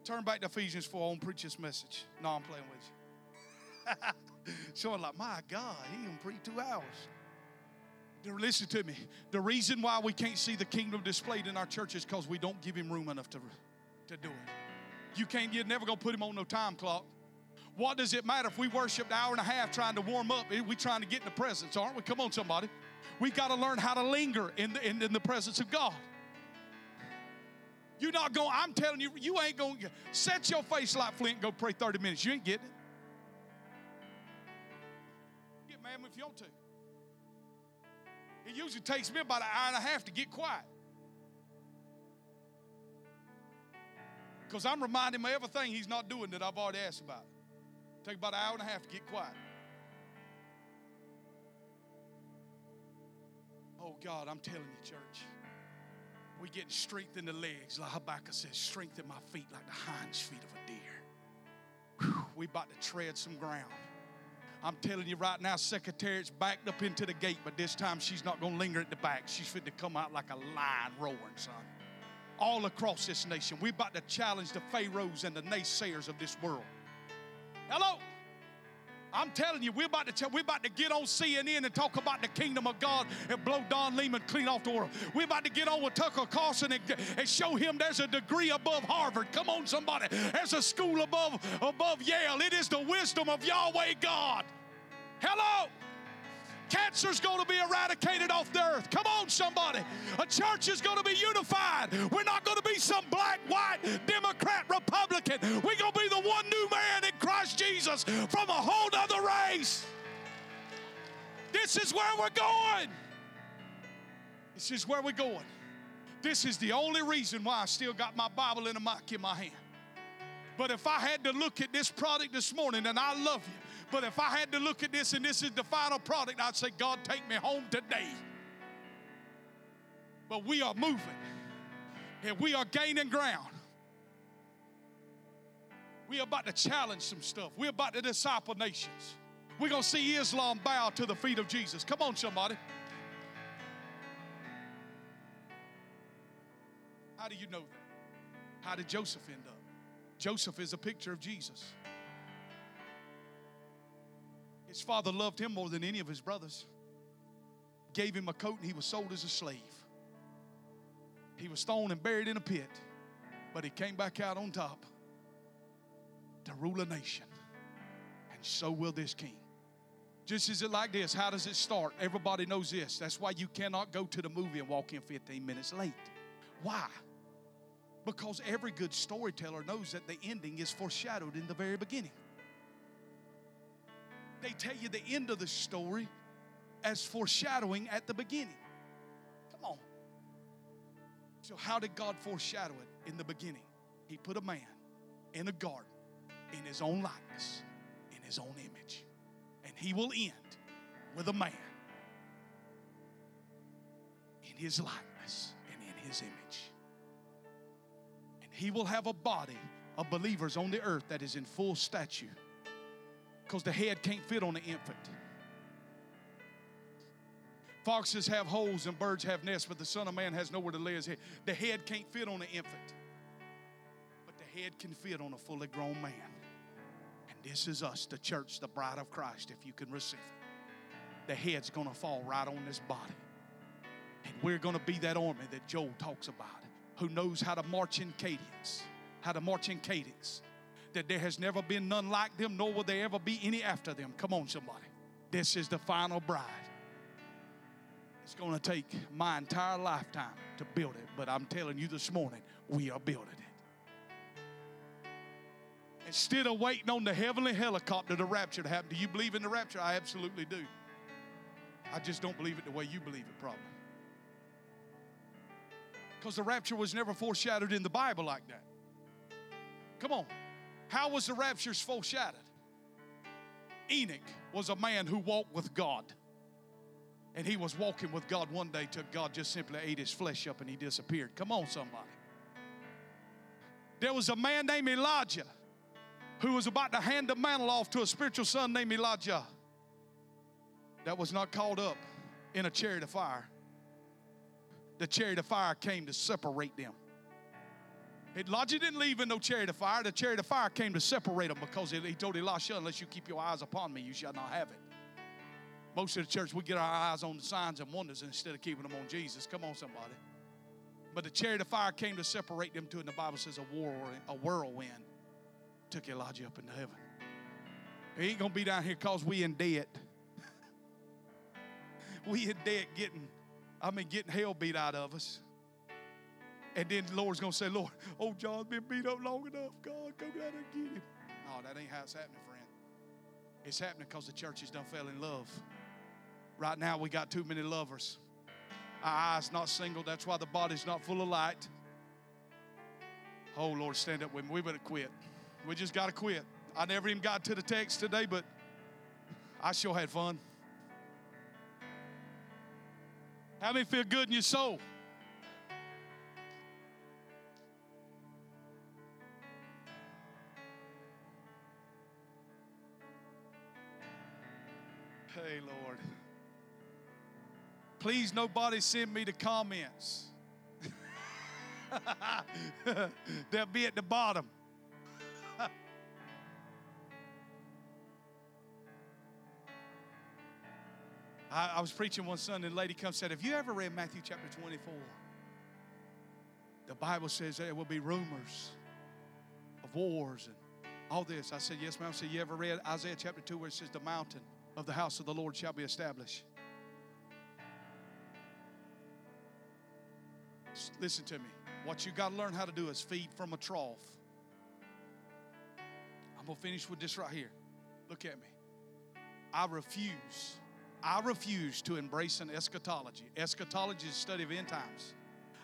Turn back to Ephesians 4. I won't preach this message. No, I'm playing with you. so like, my God, he even preach two hours. Listen to me. The reason why we can't see the kingdom displayed in our church is because we don't give him room enough to, to do it. You can't, you're never going to put him on no time clock. What does it matter if we worship an hour and a half trying to warm up? We trying to get in the presence, aren't we? Come on, somebody. We got to learn how to linger in the, in, in the presence of God. You're not going, I'm telling you, you ain't going to set your face like Flint go pray 30 minutes. You ain't getting it. Get mad if you want to. It usually takes me about an hour and a half to get quiet. Because I'm reminding him of everything he's not doing that I've already asked about. Take about an hour and a half to get quiet. Oh God, I'm telling you, church. We getting strength in the legs. Like Habakkuk says, strength in my feet like the hinds feet of a deer. Whew, we about to tread some ground. I'm telling you right now, Secretariat's backed up into the gate, but this time she's not going to linger at the back. She's fit to come out like a lion roaring, son. All across this nation. We're about to challenge the pharaohs and the naysayers of this world. Hello? I'm telling you, we're about to tell, we're about to get on CNN and talk about the kingdom of God and blow Don Lemon clean off the world. We're about to get on with Tucker Carlson and, and show him there's a degree above Harvard. Come on, somebody. There's a school above above Yale. It is the wisdom of Yahweh God. Hello. Cancer's going to be eradicated off the earth. Come on, somebody. A church is going to be unified. We're not going to be some black, white, Democrat, Republican. We're going to be the one new man in Christ Jesus from a whole other race. This is where we're going. This is where we're going. This is the only reason why I still got my Bible and a mic in my hand. But if I had to look at this product this morning, and I love you, but if I had to look at this and this is the final product, I'd say, God, take me home today. But we are moving and we are gaining ground. We're about to challenge some stuff. We're about to disciple nations. We're going to see Islam bow to the feet of Jesus. Come on, somebody. How do you know that? How did Joseph end up? Joseph is a picture of Jesus. His father loved him more than any of his brothers. Gave him a coat and he was sold as a slave. He was thrown and buried in a pit, but he came back out on top to rule a nation. And so will this king. Just as it like this, how does it start? Everybody knows this. That's why you cannot go to the movie and walk in 15 minutes late. Why? Because every good storyteller knows that the ending is foreshadowed in the very beginning they tell you the end of the story as foreshadowing at the beginning. Come on. So, how did God foreshadow it in the beginning? He put a man in a garden in his own likeness, in his own image. And he will end with a man in his likeness and in his image. And he will have a body of believers on the earth that is in full stature because the head can't fit on the infant. Foxes have holes and birds have nests, but the Son of Man has nowhere to lay his head. The head can't fit on the infant, but the head can fit on a fully grown man. And this is us, the church, the bride of Christ, if you can receive it. The head's going to fall right on this body. And we're going to be that army that Joel talks about, who knows how to march in cadence, how to march in cadence. That there has never been none like them, nor will there ever be any after them. Come on, somebody. This is the final bride. It's going to take my entire lifetime to build it, but I'm telling you this morning, we are building it. Instead of waiting on the heavenly helicopter, the rapture to happen, do you believe in the rapture? I absolutely do. I just don't believe it the way you believe it, probably. Because the rapture was never foreshadowed in the Bible like that. Come on. How was the rapture foreshadowed? Enoch was a man who walked with God. And he was walking with God one day till God just simply ate his flesh up and he disappeared. Come on, somebody. There was a man named Elijah who was about to hand the mantle off to a spiritual son named Elijah that was not caught up in a chariot of fire. The chariot of fire came to separate them. Elijah didn't leave in no chariot of fire. The chariot of fire came to separate them because he told Elisha, unless you keep your eyes upon me, you shall not have it. Most of the church, we get our eyes on the signs and wonders instead of keeping them on Jesus. Come on, somebody. But the chariot of fire came to separate them two, and the Bible says a whirlwind, a whirlwind took Elijah up into heaven. He ain't gonna be down here cause we in debt. we in debt getting, I mean, getting hell beat out of us. And then the Lord's going to say, Lord, old John's been beat up long enough. God, come down and get him. No, that ain't how it's happening, friend. It's happening because the church has done fell in love. Right now, we got too many lovers. Our eyes not single. That's why the body's not full of light. Oh, Lord, stand up with me. We better quit. We just got to quit. I never even got to the text today, but I sure had fun. How many feel good in your soul? Please, nobody send me the comments. They'll be at the bottom. I, I, was preaching one Sunday, and a lady comes said, Have you ever read Matthew chapter 24? The Bible says there will be rumors of wars and all this. I said, Yes, ma'am. I said, You ever read Isaiah chapter 2 where it says the mountain of the house of the Lord shall be established. Listen to me. What you got to learn how to do is feed from a trough. I'm going to finish with this right here. Look at me. I refuse, I refuse to embrace an eschatology. Eschatology is the study of end times.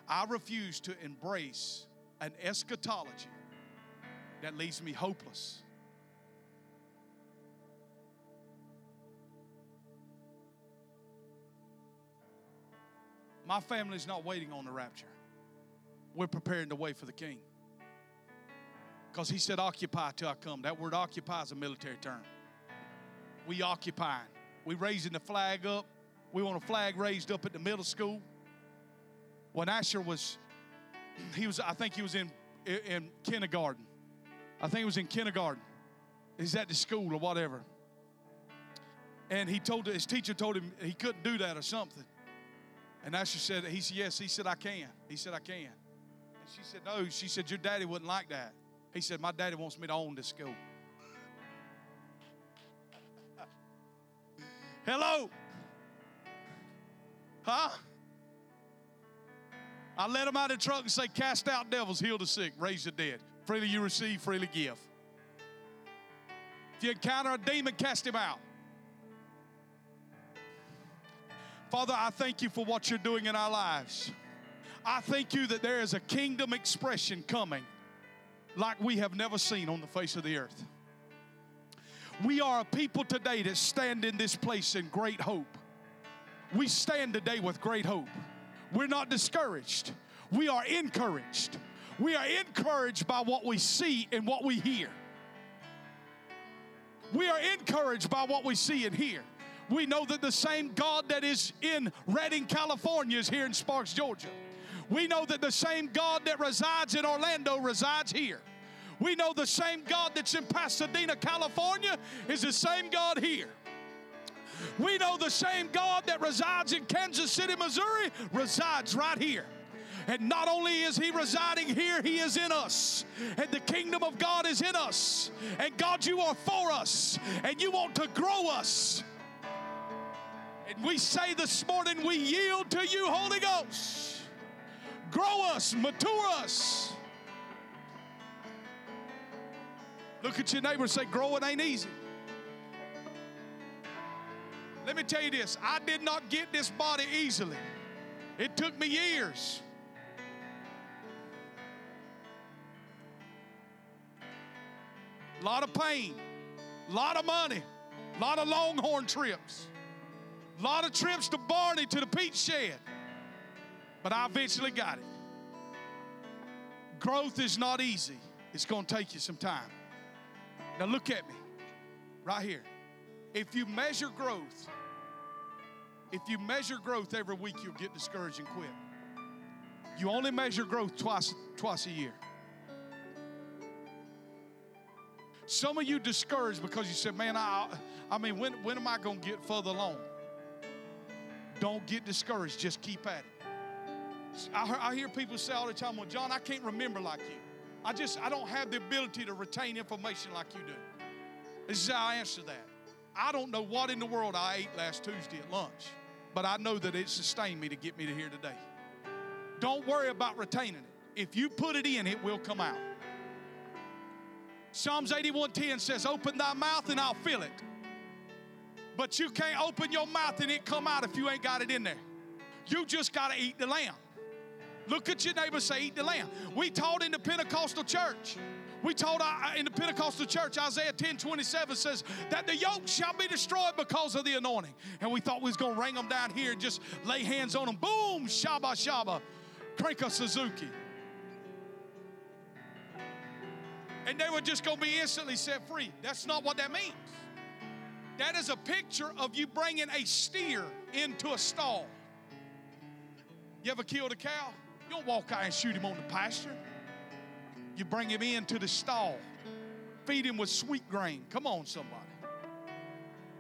I refuse to embrace an eschatology that leaves me hopeless My family's not waiting on the rapture. We're preparing the way for the king. Because he said, occupy till I come. That word occupy is a military term. We occupying. We raising the flag up. We want a flag raised up at the middle school. When Asher was, he was, I think he was in, in kindergarten. I think he was in kindergarten. He's at the school or whatever. And he told his teacher told him he couldn't do that or something. And Asher said, he said, yes. He said, I can. He said, I can. And she said, no. She said, your daddy wouldn't like that. He said, my daddy wants me to own this school. Hello? Huh? I let him out of the truck and say, Cast out devils, heal the sick, raise the dead. Freely you receive, freely give. If you encounter a demon, cast him out. Father, I thank you for what you're doing in our lives. I thank you that there is a kingdom expression coming like we have never seen on the face of the earth. We are a people today that stand in this place in great hope. We stand today with great hope. We're not discouraged, we are encouraged. We are encouraged by what we see and what we hear. We are encouraged by what we see and hear we know that the same God that is in Redding, California is here in Sparks, Georgia. We know that the same God that resides in Orlando resides here. We know the same God that's in Pasadena, California is the same God here. We know the same God that resides in Kansas City, Missouri, resides right here. And not only is He residing here, He is in us. And the kingdom of God is in us. And God, you are for us. And you want to grow us. And we say this morning, we yield to you, Holy Ghost. Grow us, mature us. Look at your neighbor and say, growing ain't easy. Let me tell you this I did not get this body easily, it took me years. A lot of pain, a lot of money, a lot of longhorn trips, a lot of trips to Barney to the peach shed. But I eventually got it. Growth is not easy, it's going to take you some time. Now, look at me right here. If you measure growth, if you measure growth every week, you'll get discouraged and quit. You only measure growth twice, twice a year. Some of you discouraged because you said, man, I, I mean, when, when am I going to get further along? Don't get discouraged. Just keep at it. I, hear people say all the time, well, John, I can't remember like you. I just, I don't have the ability to retain information like you do. This is how I answer that. I don't know what in the world I ate last Tuesday at lunch, but I know that it sustained me to get me to here today. Don't worry about retaining it. If you put it in, it will come out. Psalms 81:10 says, "Open thy mouth and I'll fill it." But you can't open your mouth and it come out if you ain't got it in there. You just got to eat the lamb. Look at your neighbor say, Eat the lamb. We taught in the Pentecostal church. We told uh, in the Pentecostal church, Isaiah 10 27 says that the yoke shall be destroyed because of the anointing. And we thought we was going to ring them down here and just lay hands on them. Boom, shaba shaba, crank a Suzuki. And they were just going to be instantly set free. That's not what that means. That is a picture of you bringing a steer into a stall. You ever killed a cow? You don't walk out and shoot him on the pasture. You bring him into the stall, feed him with sweet grain. Come on, somebody.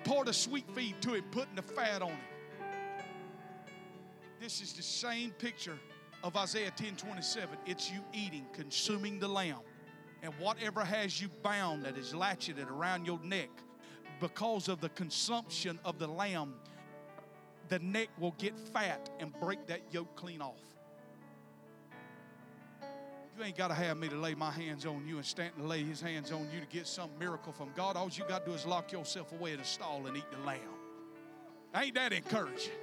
Pour the sweet feed to him, putting the fat on him. This is the same picture of Isaiah 10 27. It's you eating, consuming the lamb. And whatever has you bound that is latched around your neck, because of the consumption of the lamb, the neck will get fat and break that yoke clean off. You ain't got to have me to lay my hands on you and Stanton to lay his hands on you to get some miracle from God. All you got to do is lock yourself away in a stall and eat the lamb. Ain't that encouraging?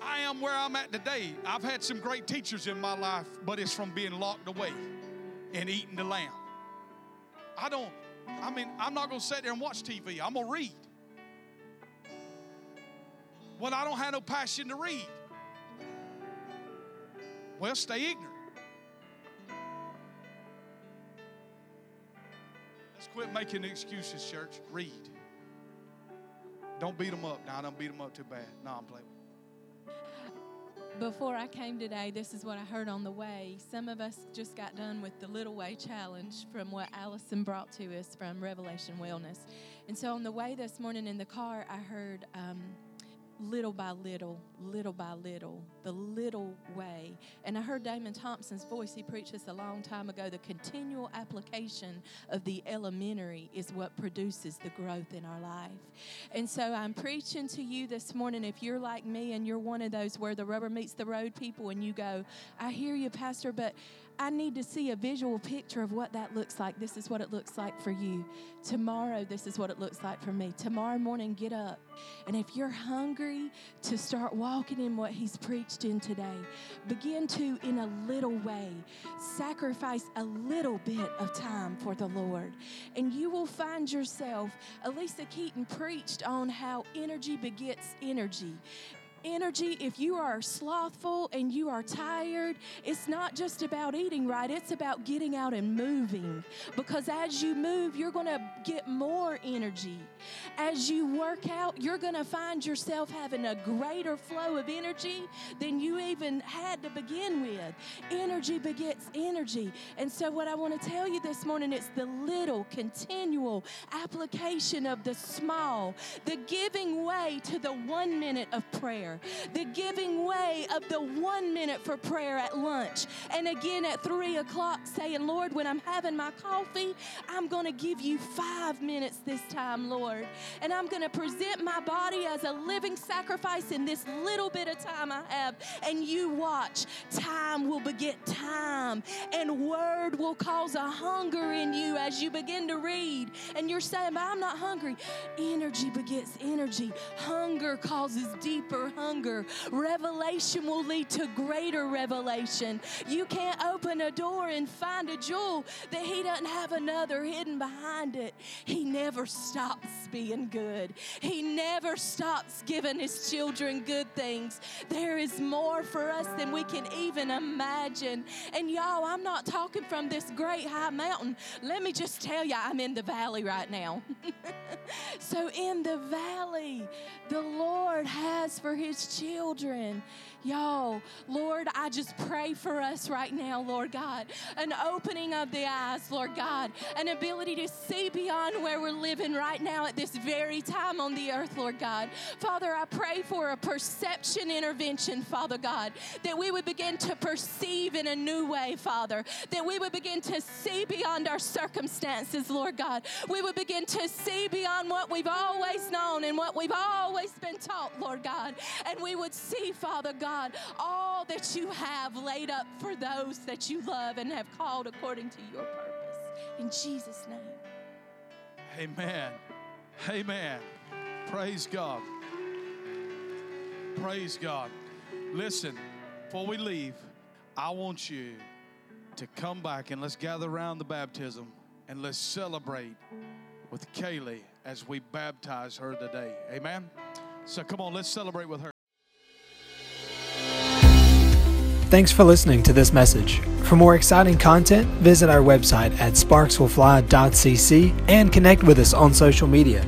I am where I'm at today. I've had some great teachers in my life, but it's from being locked away and eating the lamb. I don't, I mean, I'm not going to sit there and watch TV. I'm going to read. Well, I don't have no passion to read. Well, stay ignorant. Let's quit making excuses, church. Read. Don't beat them up. Now, I don't beat them up too bad. No, I'm playing. Before I came today, this is what I heard on the way. Some of us just got done with the Little Way Challenge from what Allison brought to us from Revelation Wellness. And so on the way this morning in the car, I heard. Um, little by little, little by little, the little way. And I heard Damon Thompson's voice. He preached this a long time ago. The continual application of the elementary is what produces the growth in our life. And so I'm preaching to you this morning. If you're like me and you're one of those where the rubber meets the road people and you go, I hear you, Pastor, but I need to see a visual picture of what that looks like. This is what it looks like for you. Tomorrow, this is what it looks like for me. Tomorrow morning, get up. And if you're hungry to start walking in what He's preached in today, begin to, in a little way, sacrifice a little bit of time for the Lord. And you will find yourself, Elisa Keaton preached on how energy begets energy energy, if you are slothful and you are tired, it's not just about eating right, it's about getting out and moving. Because as you move, you're going to get more energy. As you work out, you're going to find yourself having a greater flow of energy than you even had to begin with. Energy begets energy. And so, what I want to tell you this morning is the little, continual application of the small, the giving way to the one minute of prayer, the giving way of the one minute for prayer at lunch, and again at three o'clock saying, Lord, when I'm having my coffee, I'm going to give you five minutes this time, Lord. And I'm going to present my body as a living sacrifice in this little bit of time I have. And you watch, time will beget time, and word will cause a hunger in you as you begin to read. And you're saying, But I'm not hungry. Energy begets energy, hunger causes deeper hunger. Revelation will lead to greater revelation. You can't open a door and find a jewel that He doesn't have another hidden behind it. He never stops being good, He never stops giving His children good things. There is more for us than we can even imagine. And y'all, I'm not talking from this great high mountain. Let me just tell you, I'm in the valley right now. so, in the valley, the Lord has for His children. Y'all, Lord, I just pray for us right now, Lord God. An opening of the eyes, Lord God. An ability to see beyond where we're living right now at this very time on the earth, Lord God. Father, I pray for a perception intervention, Father God, that we would begin to perceive in a new way, Father. That we would begin to see beyond our circumstances, Lord God. We would begin to see beyond what we've always known and what we've always been taught, Lord God. And we would see, Father God, God, all that you have laid up for those that you love and have called according to your purpose. In Jesus' name. Amen. Amen. Praise God. Praise God. Listen, before we leave, I want you to come back and let's gather around the baptism and let's celebrate with Kaylee as we baptize her today. Amen. So come on, let's celebrate with her. Thanks for listening to this message. For more exciting content, visit our website at sparkswillfly.cc and connect with us on social media.